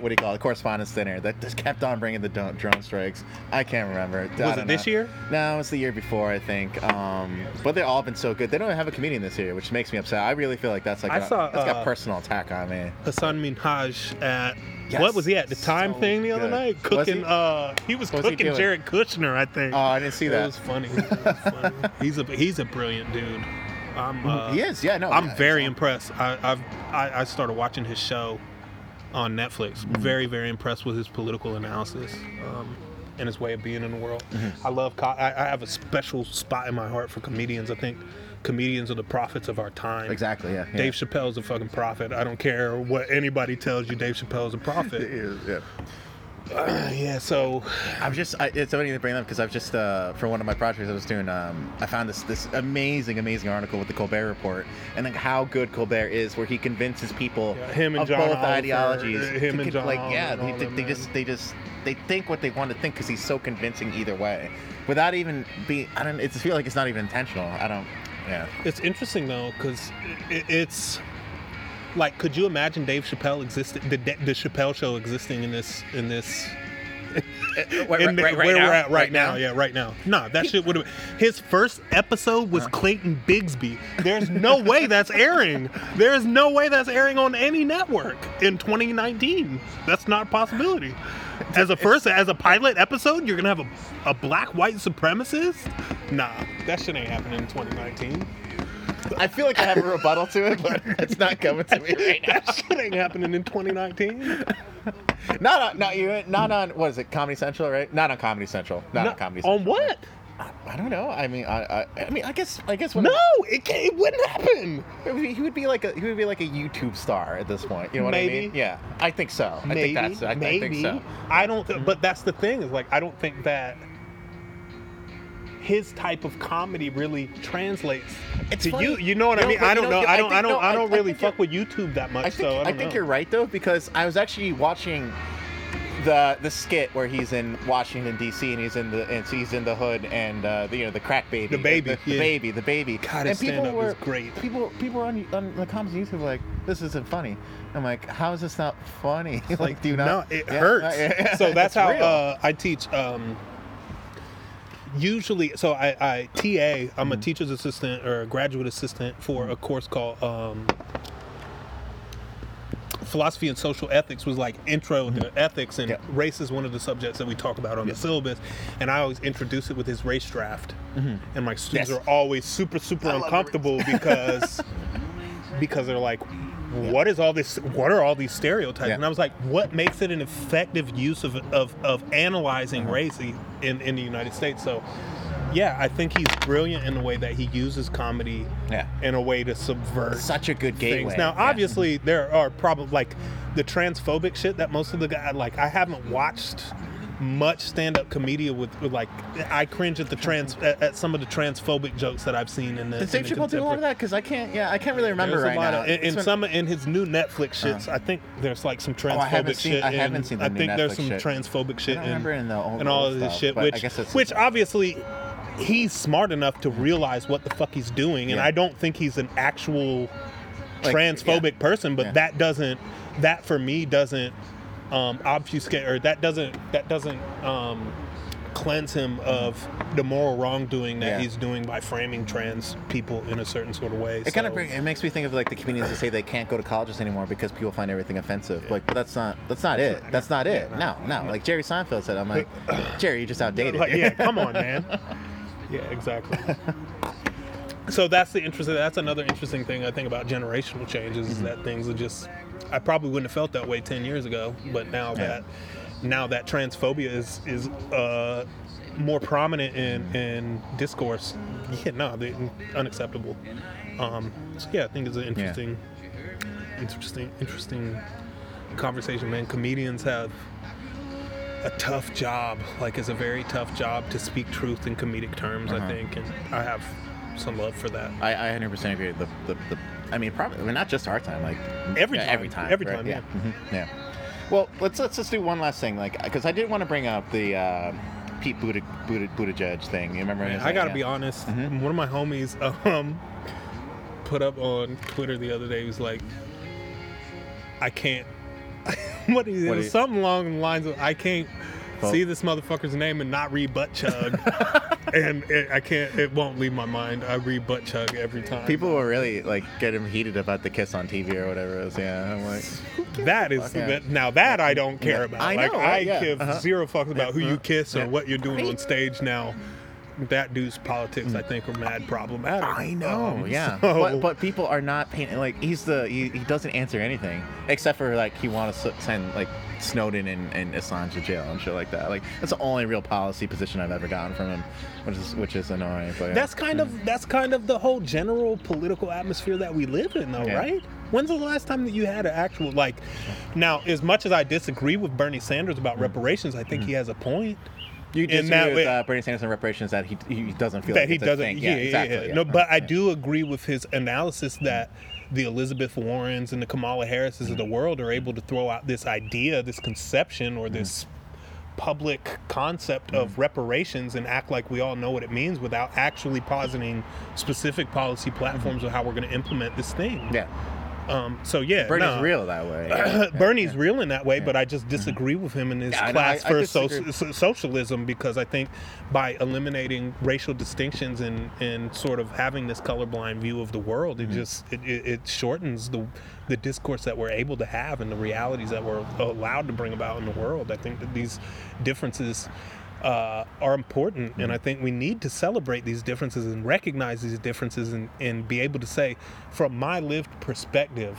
what do you call it correspondence dinner that just kept on bringing the drone, strikes? I can't remember. Was it this know. year? No, it was the year before, I think. Um, but they've all been so good. They don't have a comedian this year, which makes me upset. I really feel like that's like I a, saw, that's got uh, personal attack on me. Hasan Minhaj at Yes. what was he at the time So thing the other good. night Was cooking he? uh he was he cooking doing? Jared Kushner I think Oh, I didn't see it that. was funny, It was <laughs> funny. he's a he's a brilliant dude I'm uh, he is, yeah, no. I'm yeah, very impressed I, I've I, I started watching his show on Netflix very very impressed with his political analysis um, and his way of being in the world Mm-hmm. I love co- I, I have a special spot in my heart for comedians I think comedians are the prophets of our time Exactly, yeah. yeah. Dave Chappelle's a fucking prophet. I don't care what anybody tells you. Dave Chappelle's a <laughs> He prophet. is, yeah. <clears throat> yeah. So I'm just. I, it's funny to bring them because I've just uh, for one of my projects I was doing. Um, I found this this amazing, amazing article with the Colbert Report and like how good Colbert is, where he convinces people Yeah, him and of John both Oliver, ideologies. uh, him to and John like yeah, they, they, they just they just they think what they want to think because he's so convincing either way, without even being. I don't. It's feel like it's not even intentional. I don't. Yeah. it's interesting though because it, it's like, could you imagine Dave Chappelle existing, the, the Chappelle show existing in this in this <laughs> in right- right where now? we're at right, now. now? Yeah, right now. Nah, that shit would have. His first episode was uh-huh. Clayton Bigsby. There's no way that's airing. There's no way that's airing on any network in 2019. That's not a possibility. As a first, as a pilot episode, you're gonna have a, a black white supremacist? Nah, that shit ain't happening in 2019. <laughs> I feel like I have a rebuttal to it, but it's not coming to me <laughs> right now. That shit ain't happening in 2019. Not on, not you, not on. What is it? Comedy Central, right? Not on Comedy Central. Not No, on Comedy Central. on what? I don't know. I mean, I, I, I mean, I guess, I guess when No, it, can't, it wouldn't happen. he would be like a, he would be like a YouTube star at this point. You know what I Maybe. mean? Yeah, I think so. I maybe, think that's. I, I maybe. think so. I don't. Th- but that's the thing is like I don't think that his type of comedy really translates It's to funny. you. You know what I mean? I don't know, know. I don't. I don't. no, I don't I really fuck with YouTube that much. I think, so I, think know. you're right though because I was actually watching the the skit where he's in Washington D.C. and he's in the and he's in the hood and uh, the, you know the crack baby, The baby, the, the yeah. baby, the baby. God, and his stand-up were is great. People people were on, on the comments on YouTube like this isn't funny. I'm like, how is this not funny? <laughs> like, do you no, it Yeah, hurts. yeah. <laughs> So that's how uh, I teach. Um, usually, so I, I TA. Mm-hmm. I'm a teacher's assistant or a graduate assistant for a course called um, philosophy and social ethics was like intro to ethics, and Yeah. race is one of the subjects that we talk about on the syllabus. And I always introduce it with his race draft, and my students Yes. are always super super I uncomfortable because <laughs> because they're like. What is all this? What are all these stereotypes? Yeah. And I was like, what makes it an effective use of of, of analyzing Uh-huh. race in in the United States? So, yeah, I think he's brilliant in the way that he uses comedy Yeah. in a way to subvert Such a good gateway. things. Now, obviously, there are probably like the transphobic shit that most of the guys like. I haven't watched much stand-up comedian with, with like I cringe at the trans at, at some of the transphobic jokes that I've seen in the. Did Dave Chappelle do a lot of that? Because I can't. Yeah, I can't really remember right a lot now. of in, in been- some in his new Netflix shits. Uh. I think there's like some transphobic Oh, I haven't seen- shit. I haven't in- seen the I think there's Netflix some shit. transphobic shit I in, remember in the old- and all of this shit. Which which obviously he's smart enough to realize what the fuck he's doing, and Yeah. I don't think he's an actual Like, transphobic yeah. person. But Yeah. that doesn't that for me doesn't um, obfuscate or that doesn't that doesn't um, cleanse him of the moral wrongdoing that Yeah. he's doing by framing trans people in a certain sort of way. It kind of bring, it makes me think of like the comedians that say they can't go to colleges anymore because people find everything offensive. Like, but that's not that's not it. That's not it. No, no. Like Jerry Seinfeld said, I'm like, <laughs> Jerry, you're just outdated. Like, yeah, come on, man. <laughs> Yeah, exactly. so that's the interesting. That's another interesting thing I think about generational changes is that things are just. I probably wouldn't have felt that way ten years ago, but now Yeah. that now that transphobia is is uh, more prominent in in discourse, yeah, no, they unacceptable. Um, so yeah, I think it's an interesting, interesting, interesting conversation, man. Comedians have a tough job. Like, it's a very tough job to speak truth in comedic terms. I Uh-huh. think, and I have some love for that. I, I 100% agree. The, the, the, I mean, probably I mean, not just our time. Like Every yeah, time. every time, Every right? time, Yeah, Mhm. yeah. Well, let's let's just do one last thing, like because I did want to bring up the uh, Pete Buttig, Buttig, Buttigieg thing. You remember? I gotta be honest. Mhm. One of my homies <laughs> um, put up on Twitter the other day. He was like, "I can't." <laughs> what is it? What was is- something along the lines of, "I can't." Vote. See this motherfucker's name and not read butt chug, <laughs> and it, I can't. It won't leave my mind. I read butt chug every time. People were really like getting heated about the kiss on TV or whatever it was. Yeah, I'm like, That is that, now that I don't care Yeah. about. I like know, I? Yeah. give Uh-huh. zero fucks about who you Uh-huh. kiss or Yeah. what you're doing on stage now. That dude's politics, I think, are mad problematic. I know, Um, yeah. so- But, but people are not painting like he's the he, he doesn't answer anything except for like he wants to send like Snowden and, and Assange to jail and shit like that. Like that's the only real policy position I've ever gotten from him, which is which is annoying. But yeah. that's kind of that's kind of the whole general political atmosphere that we live in, though, Yeah. right? When's the last time that you had an actual like? Now, as much as I disagree with Bernie Sanders about reparations, I think he has a point. You disagree that with uh, Bernie Sanders and reparations that he he doesn't feel that like he doesn't. Yeah, yeah, exactly. yeah. No, but I do agree with his analysis that the Elizabeth Warrens and the Kamala Harrises of the mm-hmm. world are able to throw out this idea, this conception, or this mm-hmm. public concept of mm-hmm. reparations and act like we all know what it means without actually positing specific policy platforms of how we're going to implement this thing. Yeah, Um, so yeah, Bernie's no. real that way. <clears throat> Yeah. Bernie's real in that way, but I just disagree with him in his Yeah, class I- I for so- socialism because I think by eliminating racial distinctions and, and sort of having this colorblind view of the world, Mm-hmm. it just it, it, it shortens the the discourse that we're able to have and the realities that we're allowed to bring about in the world. I think that these differences. Uh, are important, and I think we need to celebrate these differences and recognize these differences, and, and be able to say, from my lived perspective,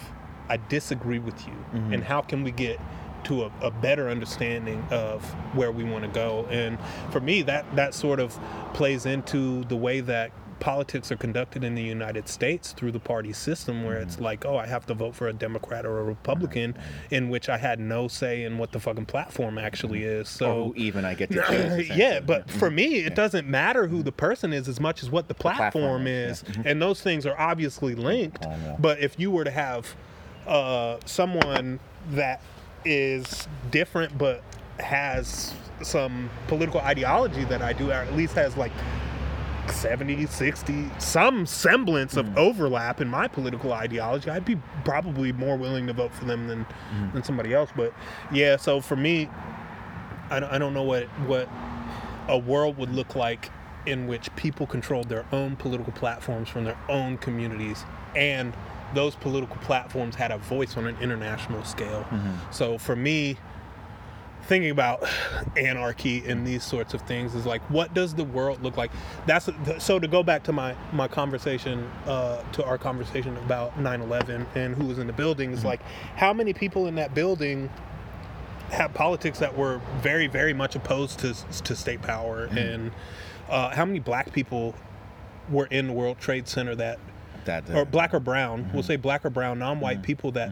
I disagree with you, and how can we get to a, a better understanding of where we want to go? And for me, that that sort of plays into the way that politics are conducted in the United States through the party system, where it's mm-hmm. like, oh, I have to vote for a Democrat or a Republican, in which I had no say in what the fucking platform actually mm-hmm. is. So even I get to <laughs> choose. yeah, but mm-hmm. for me, it doesn't matter who the person is as much as what the platform, platform is, is, and those things are obviously linked. Oh, yeah. But if you were to have uh, someone that is different but has some political ideology that I do, or at least has like 70, 60, some semblance of Mm. overlap in my political ideology, I'd be probably more willing to vote for them than, Mm. than somebody else. But yeah, so for me, I don't, I don't know what what a world would look like in which people controlled their own political platforms from their own communities and those political platforms had a voice on an international scale. So for me, thinking about <sighs> anarchy and these sorts of things is like what does the world look like? That's so to go back to my my conversation uh, to our conversation about 9-11 and who was in the building is like how many people in that building have politics that were very very much opposed to to state power and uh, how many black people were in the world trade center that That, uh, or black or brown we'll say black or brown non-white people that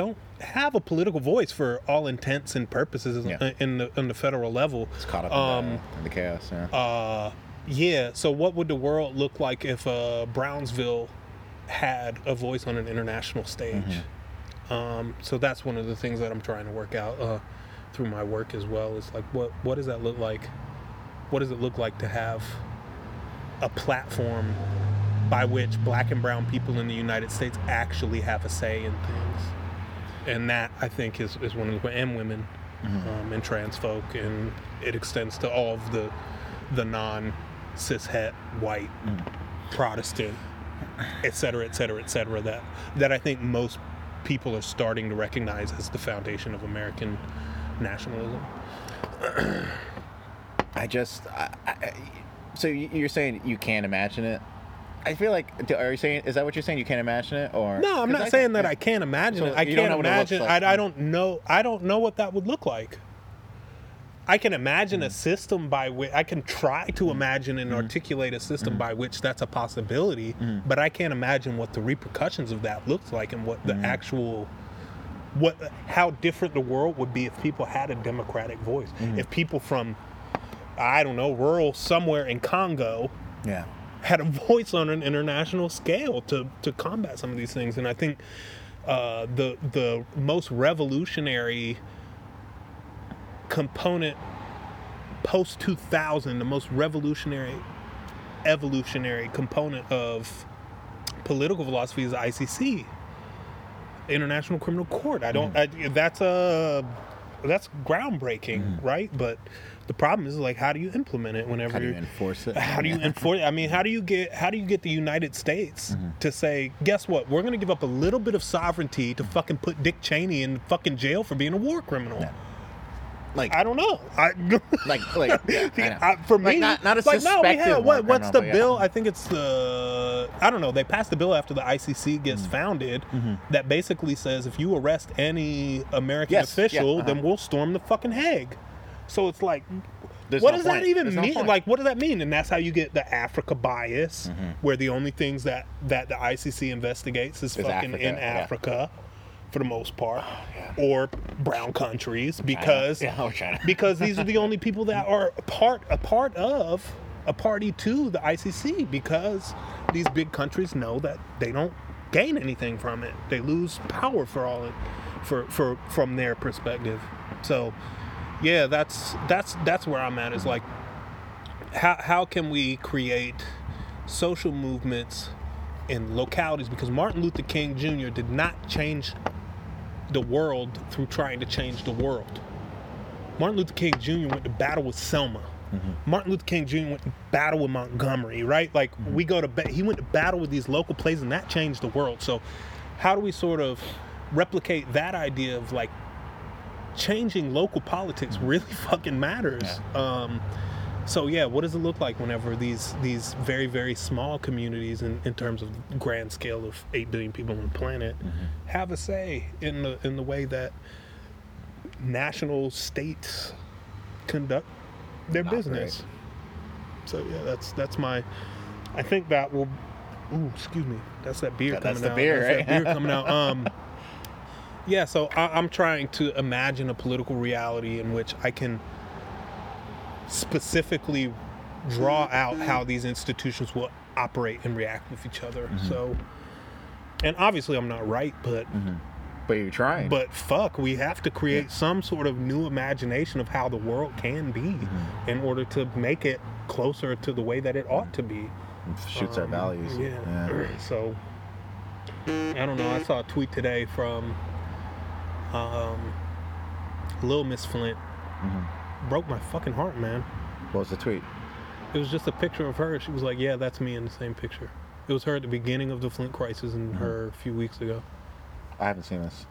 don't have a political voice for all intents and purposes Yeah. in the in the federal level. it's caught up in, um, the, in the chaos. Yeah. Uh, yeah. So what would the world look like if uh, Brownsville had a voice on an international stage? Um, so that's one of the things that I'm trying to work out uh, through my work as well. Is like what what does that look like? What does it look like to have a platform by which black and brown people in the United States actually have a say in things? And that I think is, is one of the and women um, and trans folk, and it extends to all of the the non cishet white Protestant, et cetera, et cetera, et cetera. That that I think most people are starting to recognize as the foundation of American nationalism. <clears throat> I just, I, I, so you're saying you can't imagine it? I feel like, are you saying, is that what you're saying? You can't imagine it, or No, I'm not I- saying that I can't imagine So it. I can't know what it looks imagine. like. I, I don't know. I don't know what that would look like. I can imagine Mm. a system by which I can try to imagine and articulate a Mm. system by which that's a possibility, but I can't imagine what the repercussions of that looks like and what the Mm. actual what how different the world would be if people had a democratic voice. Mm. If people from I don't know, rural somewhere in Congo Yeah. Had a <laughs> voice on an international scale to to combat some of these things. And I think uh, the the most revolutionary component post 2000, the most revolutionary evolutionary component of political philosophy is the ICC, International Criminal Court. I don't. Mm. I, that's a that's groundbreaking, mm. right? But the problem is like, how do you implement it whenever How do you enforce it? how do you enforce? I mean, how do you get how do you get the United States Mm-hmm. to say, guess what? We're going to give up a little bit of sovereignty to fucking put Dick Cheney in fucking jail for being a war criminal. Yeah. Like, I don't know. I, <laughs> like, like, yeah, I. I- for Like, me, not- not a like, no, we suspected have, war what, what's the but yeah. bill? I think it's the I don't know. They passed the bill after the ICC gets Mm-hmm. founded that basically says if you arrest any American Yes, yeah, official, uh-huh. then we'll storm the fucking Hague. So it's like, There's what no does point. that even There's no mean? point. like, what does that mean? And that's how you get the Africa bias, Mm-hmm. where the only things that that the ICC investigates is Is fucking Africa, in yeah. Africa, for the most part, <sighs> or brown countries because Yeah, or China. because these are the only <laughs> people that are a part a part of a party to the ICC because these big countries know that they don't gain anything from it. They lose power for all it for for from their perspective. So yeah, that's that's that's where I'm at is like how how can we create social movements in localities because Martin Luther King Jr. did not change the world through trying to change the world. Martin Luther King Jr. went to battle with Selma. Mm-hmm. Martin Luther King Jr. went to battle with Montgomery, right? Like mm-hmm. we go to ba- he went to battle with these local places, and that changed the world. So, how do we sort of replicate that idea of like changing local politics really <laughs> fucking matters? Um, so yeah, what does it look like whenever these these very very small communities, in, in terms of grand scale of eight billion people on the planet, have a say in the in the way that national states conduct their Operate. business. So yeah, that's that's my. I think that will. Ooh, excuse me. That's that beer Yeah, that's coming the out. beer, That's right? that beer <laughs> coming out. Um. Yeah, so I, I'm trying to imagine a political reality in which I can specifically draw out how these institutions will operate and react with each other. Mm-hmm. So, and obviously I'm not right, but But you're trying. but fuck, we have to create some sort of new imagination of how the world can be Mm-hmm. in order to make it closer to the way that it ought to be. It shoots our Um, values. Yeah. So I don't know. I saw a tweet today from um, Lil Miss Flint. Mm-hmm. Broke my fucking heart, man. What was the tweet? It was just a picture of her. She was like, "Yeah, that's me in the same picture." It was her at the beginning of the Flint crisis and Mm-hmm. her a few weeks ago. I haven't seen this.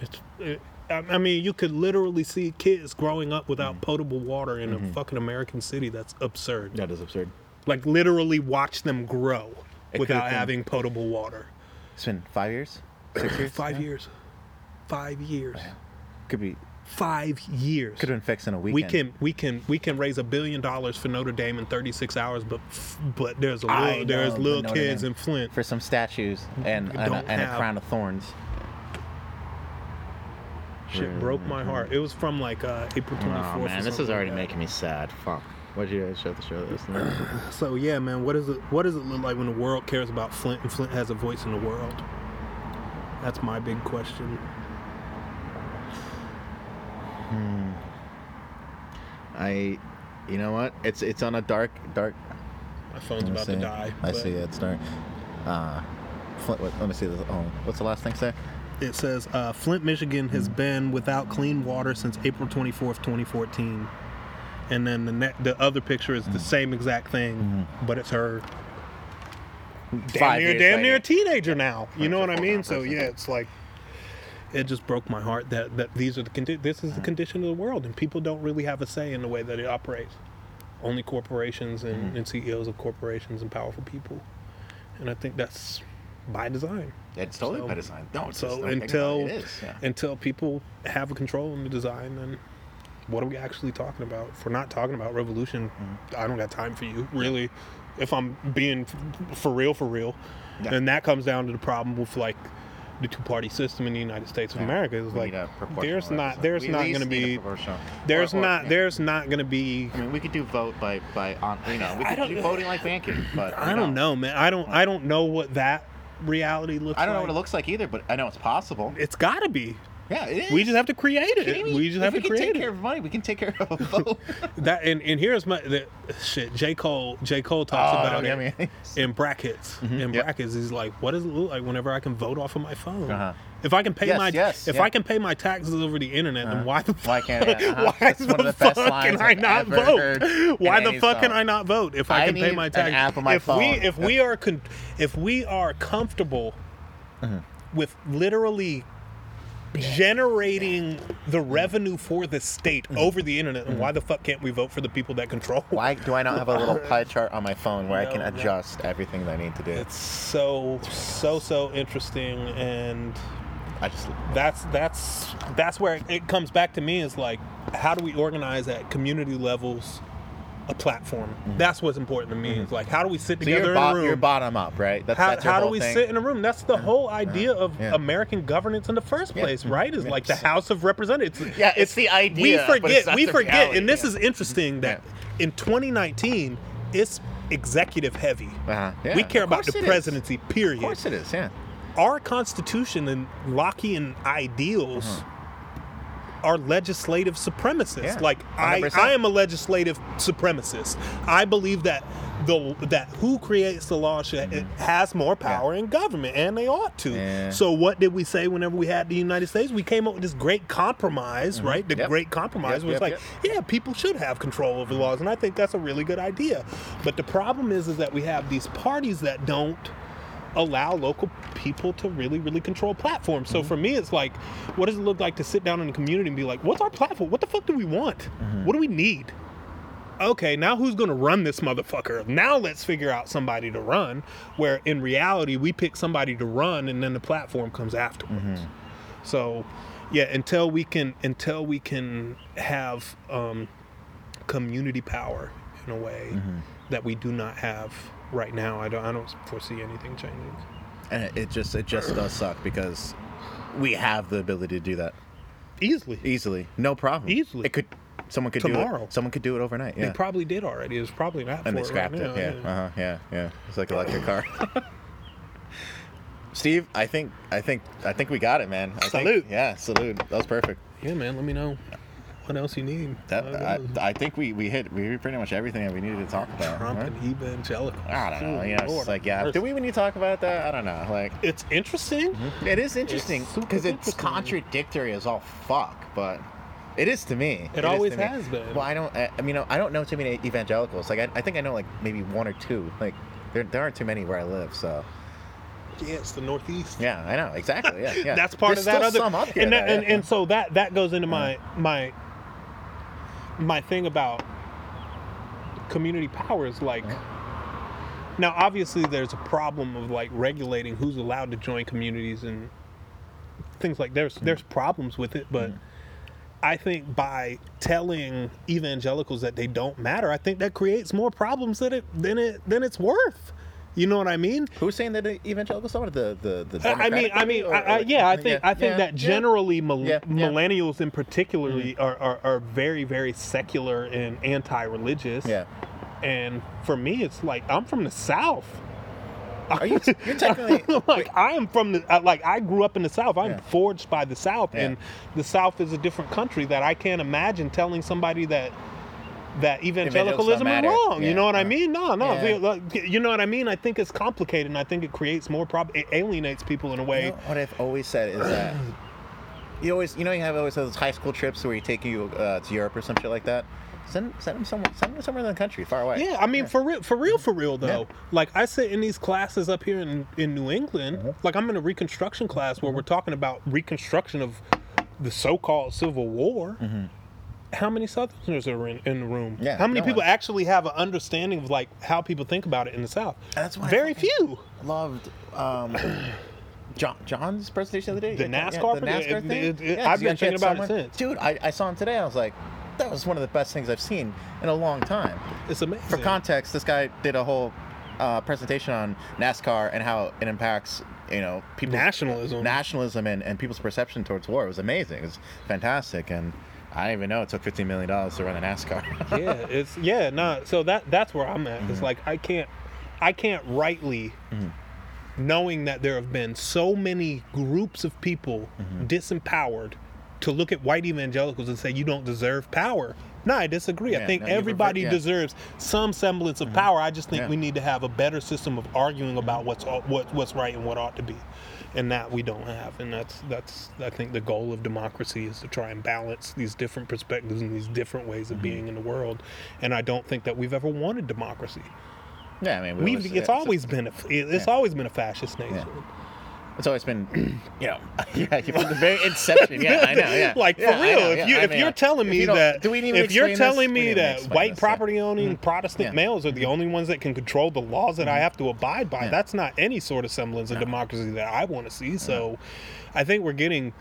It's, it, I mean, you could literally see kids growing up without Mm-hmm. potable water in a fucking American city. That's absurd. That is absurd. Like literally watch them grow It without having potable water. It's been five years, six <clears throat> years. Five Yeah. years. Five years. Could be. Five years. Could have been fixed in a week. we can we can we can raise a billion dollars for Notre Dame in 36 hours, but but there's a little, there's little Notre kids Dame- in Flint. for some statues and and a, and a crown of thorns. Shit broke my heart. It was from like uh, April 24th. Oh man, this is already like making me sad. Fuck. Why'd you guys show the show this? <sighs> So yeah, man, what is it? What does it look like when the world cares about Flint and Flint has a voice in the world? That's my big question. I, you know what? It's it's on a dark dark. My phone's let about see. to die. I but see it. It's dark. Uh, Flint, what, let me see this. Oh, what's the last thing say? It says uh, Flint, Michigan has been without clean water since April 24th, 2014. And then the ne- the other picture is the same exact thing, but it's her damn Five near damn later. near a teenager now. You know what I mean? So yeah, it's like it just broke my heart that that these are the condi- this is the condition of the world, and people don't really have a say in the way that it operates. Only corporations and, and CEOs of corporations and powerful people, and I think that's by design. It's totally So- by design. No, it's So until it, it is. Yeah. until people have a control in the design, then what are we actually talking about? If we're not talking about revolution, Mm-hmm. I don't got time for you, really. If I'm being f- for real, for real, Yeah. and that comes down to the problem with like the two-party system in the United States of Yeah. America. Is We like need a proportional there's not there's We not going to be there's or- or, not yeah. there's not going to be. I mean, we could do vote by by on. You know, we could don't- voting like banking, but I don't know, man. I don't I don't know what that reality looks. Like. I don't know like. what it looks like either, but I know it's possible. It's got to be. Yeah, it is. We just have to create it. We just if have we to can take care of money. We can take care of <laughs> a vote. That and, and here's my the, shit. J Cole J Cole talks Oh, about it in brackets. In yep. brackets, he's like, what does it look like whenever I can vote off of my phone? Uh-huh. If I can pay Yes, my yes, if yeah. I can pay my taxes over the internet, then why the Why can't I? Uh-huh. <laughs> why the, one of the best fuck can I not vote? <laughs> Why the fuck can. I not vote if I, I can pay my taxes? app on my if we phone. if we are con- if we are comfortable Uh-huh. with literally generating the revenue for the state Mm-hmm. over the internet, and why the fuck can't we vote for the people that control? Why do I not have a little <laughs> pie chart on my phone where I can adjust everything that I need to do? It's so so so interesting, and I just that's that's that's where it comes back to me is like, how do we organize at community levels? A platform. That's what's important to me. Is like, how do we sit Mm-hmm. so together you're, in a room? you're bottom up, right? That's, how that's how do we thing. sit in a room? That's the whole idea of yeah. American governance in the first Yeah. place, right? Is Yeah. like the House of Representatives. <laughs> Yeah, it's the idea, We forget. We forget, reality, and this yeah. is interesting that in 2019, it's executive heavy. Uh-huh. Yeah, we care about the it is. presidency. Period. Of course it is. Yeah. Our Constitution and Lockean ideals. Are legislative supremacists. Yeah, like I, I am a legislative supremacist. I believe that the that who creates the law should, it has more power in government, and they ought to. Mm-hmm. Yeah. So what did we say whenever we had the United States? We came up with this great compromise, right? The Mm-hmm. Yep. great compromise Yep, was yep, like, yeah, people should have control over laws, and I think that's a really good idea. But the problem is, is that we have these parties that don't allow local people to really, really control platforms. So mm-hmm. for me, it's like, what does it look like to sit down in the community and be like, what's our platform? What the fuck do we want? Mm-hmm. What do we need? Okay, now who's going to run this motherfucker? Now let's figure out somebody to run. Where in reality, we pick somebody to run, and then the platform comes afterwards. Mm-hmm. So, yeah, until we can, until we can have um, community power in a way that we do not have right now, I don't, I don't foresee anything changing. And it, it just it just does suck because we have the ability to do that Easily, easily, no problem. Easily. It could. Someone could do Tomorrow. it. Someone could do it overnight. Yeah. they probably did already. It's probably not. and they it scrapped right it. Yeah. Uh huh. Yeah. Yeah. It's like electric car. <laughs> Steve, I think I think I think we got it, man. I think- Salute. yeah, salute. That was perfect. Yeah, man. Let me know what else you need. That I I, think we, we hit we hit pretty much everything that we needed to talk about. Trump right? and evangelical. I don't know. Ooh, You know, it's Lord just like yeah. mercy. Do we even need to talk about that? I don't know. Like It's interesting. Mm-hmm. it is interesting because it's interesting. contradictory as all fuck, but it is to me. It is always to me. has been. Well, I don't. I, I mean, I don't know too many evangelicals. Like I, I think I know like maybe one or two. Like there, there aren't too many where I live, so Yeah, it's the Northeast. yeah, I know exactly. Yeah, yeah. <laughs> That's part There's of that still other. some up here, and, that, though, and, yeah. and so that that goes into my my my thing about community power is like. Now, obviously, there's a problem of like regulating who's allowed to join communities and things like there's mm. there's problems with it, but mm. I think by telling evangelicals that they don't matter, I think that creates more problems than it than it than it's worth. You know what I mean? Who's saying that evangelicals are the the the? I mean, I mean, or- I, I, yeah, I think I think yeah, that yeah. generally mil- Yeah, yeah. millennials in particularly are, are are very very secular and anti-religious. Yeah. And for me, it's like I'm from the South. Are you? You're technically. <laughs> like I am from the uh, like I grew up in the South. I'm Yeah. forged by the South, Yeah. and the South is a different country that I can't imagine telling somebody that that evangelicalism is wrong. Yeah. You know what I Uh, mean? No, no. yeah. You know what I mean? I think it's complicated, and I think it creates more problem. It alienates people in a way. You know, what I've always said is that <clears throat> you always, you know, you have always those high school trips where you take you uh, to Europe or some shit like that. Send, send them somewhere, send them somewhere in the country, far away. Yeah, I mean, for real, for real, for real though. Yeah. Like I sit in these classes up here in in New England. Mm-hmm. Like I'm in a reconstruction class where we're talking about reconstruction of the so-called Civil War. How many Southerners are in, in the room? Yeah, How many no people one. actually have an understanding of like how people think about it in the South? That's why Very few. Loved um, <clears throat> John John's presentation the other day. The Yeah, NASCAR the? NASCAR thing. it- it- 'cause I've been thinking about it since. Dude, I, I saw him today. I was like, that was one of the best things I've seen in a long time. It's amazing. For context, this guy did a whole uh, presentation on NASCAR and how it impacts, you know, people Nationalism. nationalism, and, and people's perception towards war. It was amazing. It was fantastic, and I didn't even know it took fifteen million dollars to run a NASCAR. <laughs> yeah, it's yeah, no. So that that's where I'm at. Mm-hmm. It's like I can't, I can't rightly, knowing that there have been so many groups of people Mm-hmm. disempowered, to look at white evangelicals and say you don't deserve power. No, I disagree. I think no, everybody yeah. Mm-hmm. deserves some semblance of power. I just think Yeah. we need to have a better system of arguing about what's what what's right and what ought to be. And that we don't have, and that's that's I think the goal of democracy is to try and balance these different perspectives and these different ways Mm-hmm. of being in the world. And I don't think that we've ever wanted democracy. yeah, I mean, we We've always- it's yeah, always been a it's Yeah. always been a fascist nation. It's always been, <clears throat> you know, <laughs> yeah, from the very inception. Yeah, I know. Yeah, <laughs> like for Yeah, I real, know, if yeah, you I if mean, you're telling me that do we need if you're explain this? telling me that white this, property owning Protestant Yeah. Mm-hmm. males are the only ones that can control the laws that I have to abide by, that's not any sort of semblance of democracy that I want to see. So, I think we're getting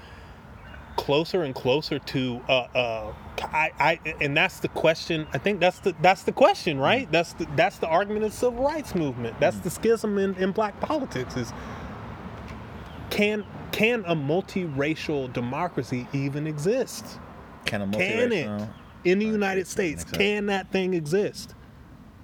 closer and closer to uh, uh I, I and that's the question I think that's the that's the question right Mm-hmm. that's the that's the argument of the civil rights movement that's the schism in, in black politics is can can a multiracial democracy even exist? Can, a can it? multiracial- in the United States can that thing exist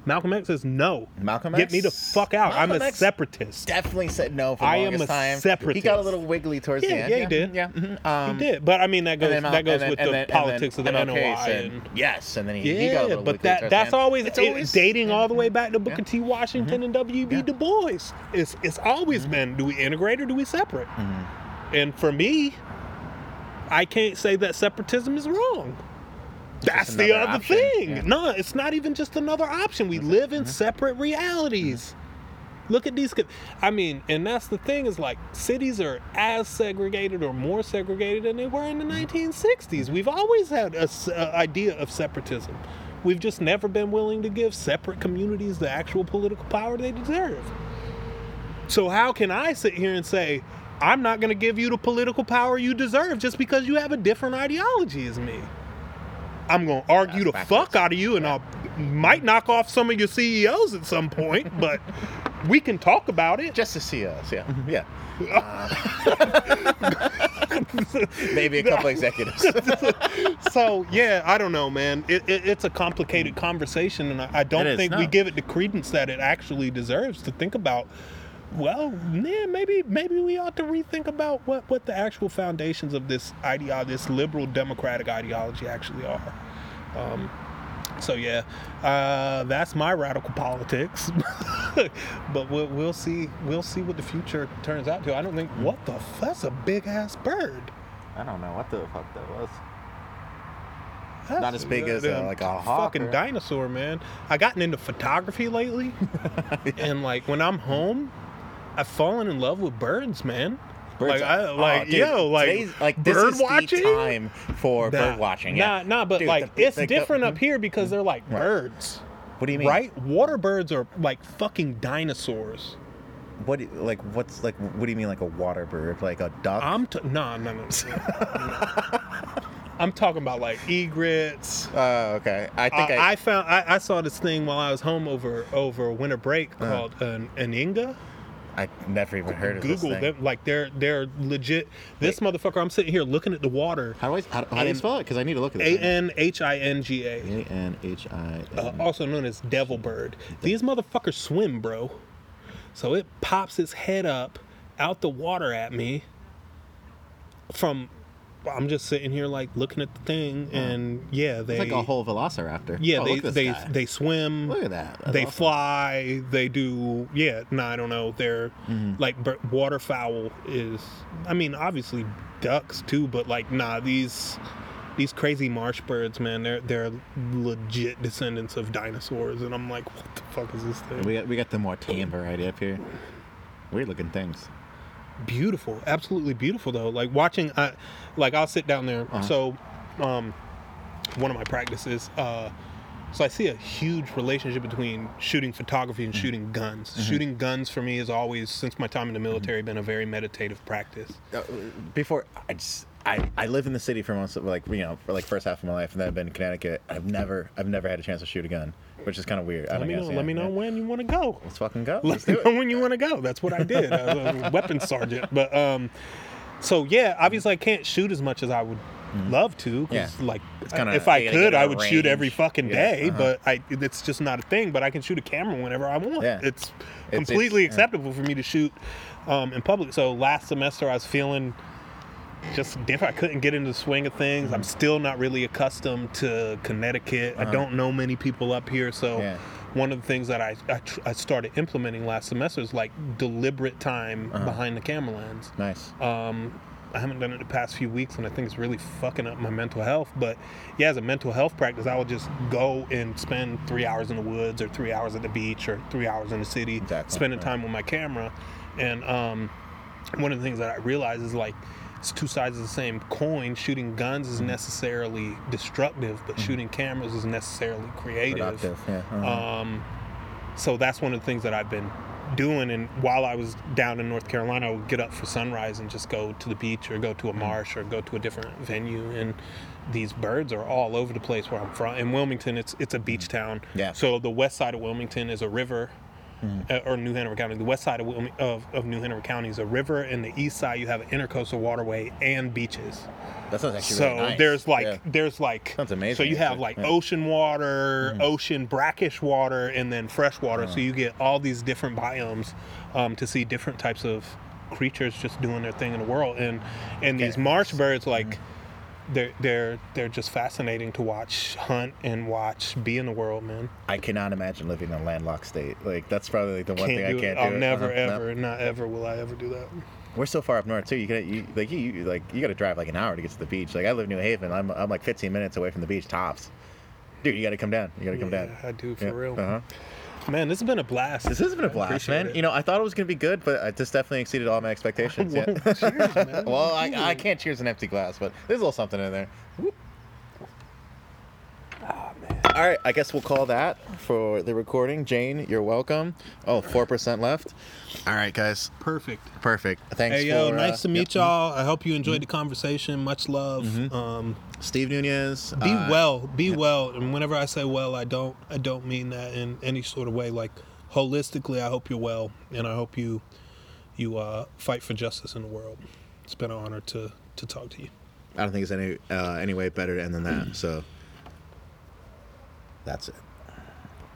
Malcolm X says no Malcolm X, get me the fuck out I'm Malcolm a X separatist Definitely said no for the I am longest a time. He got a little wiggly towards Yeah, the end. yeah, he did. Yeah, mhm. um, he did but I mean that goes then Mal- that goes and then- with and the then- and politics then of the MLK NOI said and yes, and then he, he got a Yeah, little but that towards that's end. always, It's it- always dating all the way back to. Booker T. Washington and W.E.B. Yeah. Du Bois. It's it's always been do we integrate or do we separate? And for me, I can't say that separatism is wrong. That's the other option, thing. yeah. No, it's not even just another option. We live in separate realities. Look at these. I mean, and that's the thing is like cities are as segregated or more segregated than they were in the 1960s. We've always had a a idea of separatism. We've just never been willing to give separate communities the actual political power they deserve. So how can I sit here and say I'm not going to give you the political power you deserve just because you have a different ideology as me? I'm going to argue the That's fuck out of you and I might knock off some of your CEOs at some point, <laughs> but we can talk about it. just to see us. Yeah, yeah. Uh, <laughs> maybe a couple executives. <laughs> so yeah, I don't know, man. It, it, it's a complicated conversation, and I, I don't think we give it the credence that it actually deserves to think about. Well, man, maybe maybe we ought to rethink about what, what the actual foundations of this idea, this liberal democratic ideology, actually are. Um, so yeah, uh, that's my radical politics. <laughs> but we'll, we'll see we'll see what the future turns out to. I don't think what the f- that's a big ass bird. I don't know what the fuck that was. Not as big as, uh, Goddamn like a hawk fucking or- dinosaur, man. I gotten into photography lately, <laughs> and like when I'm home, I've fallen in love with birds, man. Birds like I oh, like dude, yo like like this bird is the watching. time for Nah, bird watching. Yeah. Nah, nah, but Dude, like the- it's the- different up here because they're like Right. birds. What do you mean? Right? Water birds are like fucking dinosaurs. What do you- like what's like what do you mean like a water bird? Like a duck? I'm t- no, no, no. I'm talking about like egrets. Oh, okay. I think I, I, I found I, I saw this thing while I was home over over winter break Uh-huh. called an, anhinga. I, never even heard of this Google thing. them like they're they're legit. This motherfucker, I'm sitting here looking at the water. How do I how, how do you spell it? Because I need to look at A this. N H I N G A. A N H I. uh, also known as devil bird. These motherfuckers swim, bro. So it pops its head up out the water at me from I'm just sitting here like looking at the thing and yeah, they It's like a whole velociraptor. yeah, Oh, they look at this they guy. they swim. Look at that. That's they awesome. fly. They do. Yeah, no, I don't know. They're Mm-hmm. like waterfowl is. I mean, obviously ducks too, but like nah, these these crazy marsh birds, man. They're they're legit descendants of dinosaurs, and I'm like, what the fuck is this thing? We got we got the more tame variety up here. Weird looking things. Beautiful, absolutely beautiful though. Like watching, I like I'll sit down there. Uh-huh. So, um, one of my practices. Uh, so I see a huge relationship between shooting photography Mm-hmm. and shooting guns. Shooting guns for me has always, since my time in the military, been a very meditative practice. Uh, before I just I, I live in the city for most of like you know for like first half of my life and then I've been in Connecticut. I've never I've never had a chance to shoot a gun, which is kind of weird. I Let me know. guess, let yeah, me know yeah. when you want to go. Let's fucking go. Let's Let do me it. know when you want to go. That's what I did. I was a <laughs> weapons sergeant. But um, so yeah, obviously I can't shoot as much as I would love to. 'cause, Yeah. like kinda- if I could, I would shoot every fucking day. uh-huh. But I, it's just not a thing. But I can shoot a camera whenever I want. Yeah. It's It's- completely it's- acceptable for me to shoot um, in public. So last semester I was feeling just different. I couldn't get into the swing of things. Mm-hmm. I'm still not really accustomed to Connecticut. I don't know many people up here, so Uh-huh. Yeah. one of the things that I, I, tr- I started implementing last semester is like deliberate time Uh-huh. behind the camera lens. Nice. Um, I haven't done it the past few weeks, and I think it's really fucking up my mental health. But yeah, as a mental health practice, I would just go and spend three hours in the woods, or three hours at the beach, or three hours in the city, Exactly, spending right. time with my camera. And um, one of the things that I realized is like it's two sides of the same coin. Shooting guns Mm-hmm. is necessarily destructive, but shooting cameras is necessarily creative. Yeah. uh-huh. Um, so that's one of the things that I've been doing. And while I was down in North Carolina, I would get up for sunrise and just go to the beach or go to a marsh or go to a different venue. And these birds are all over the place where I'm from. In Wilmington, it's it's a beach town. Yeah. So the west side of Wilmington is a river. Uh, or New Hanover County. The west side of, of of New Hanover County is a river, and the east side you have an intercoastal waterway and beaches. that sounds actually So really nice. there's like Yeah. there's like Sounds amazing, So you have like Yeah. Ocean water, ocean brackish water, and then fresh water. So you get all these different biomes um, to see different types of creatures just doing their thing in the world. And and these Okay. Mm-hmm. marsh birds like. They're they're they're just fascinating to watch hunt and watch be in the world, man. I cannot imagine living in a landlocked state. Like that's probably like the one Can't thing I can't it. I'll do. never Uh-huh. No. ever, not ever will I ever do that. We're so far up north too. You got you like you, you like you got to drive like an hour to get to the beach. Like I live in New Haven. I'm I'm like 15 minutes away from the beach tops. Dude, you got to come down. You got to come Yeah, down. I do for Yeah, real. Uh-huh. Man, this has been a blast. This has been a blast, man. it. You know, I thought it was gonna be good, but uh, this definitely exceeded all my expectations. <laughs> yeah. Well, cheers, man. <laughs> well, I, I can't cheers an empty glass, but there's a little something in there. Whoop. All right, I guess we'll call that for the recording. Jane, you're welcome. Oh, 4% left. All right, guys. Perfect. Perfect. Thanks Hey yo, for, nice uh, to meet yep. y'all. I hope you enjoyed the conversation. Much love. Um, Steve Nunez. be uh, well. Be well. And whenever I say well, I don't I don't mean that in any sort of way. Like holistically, I hope you're well, and I hope you you uh, fight for justice in the world. It's been an honor to to talk to you. I don't think it's any uh, any way better to end than that. So that's it.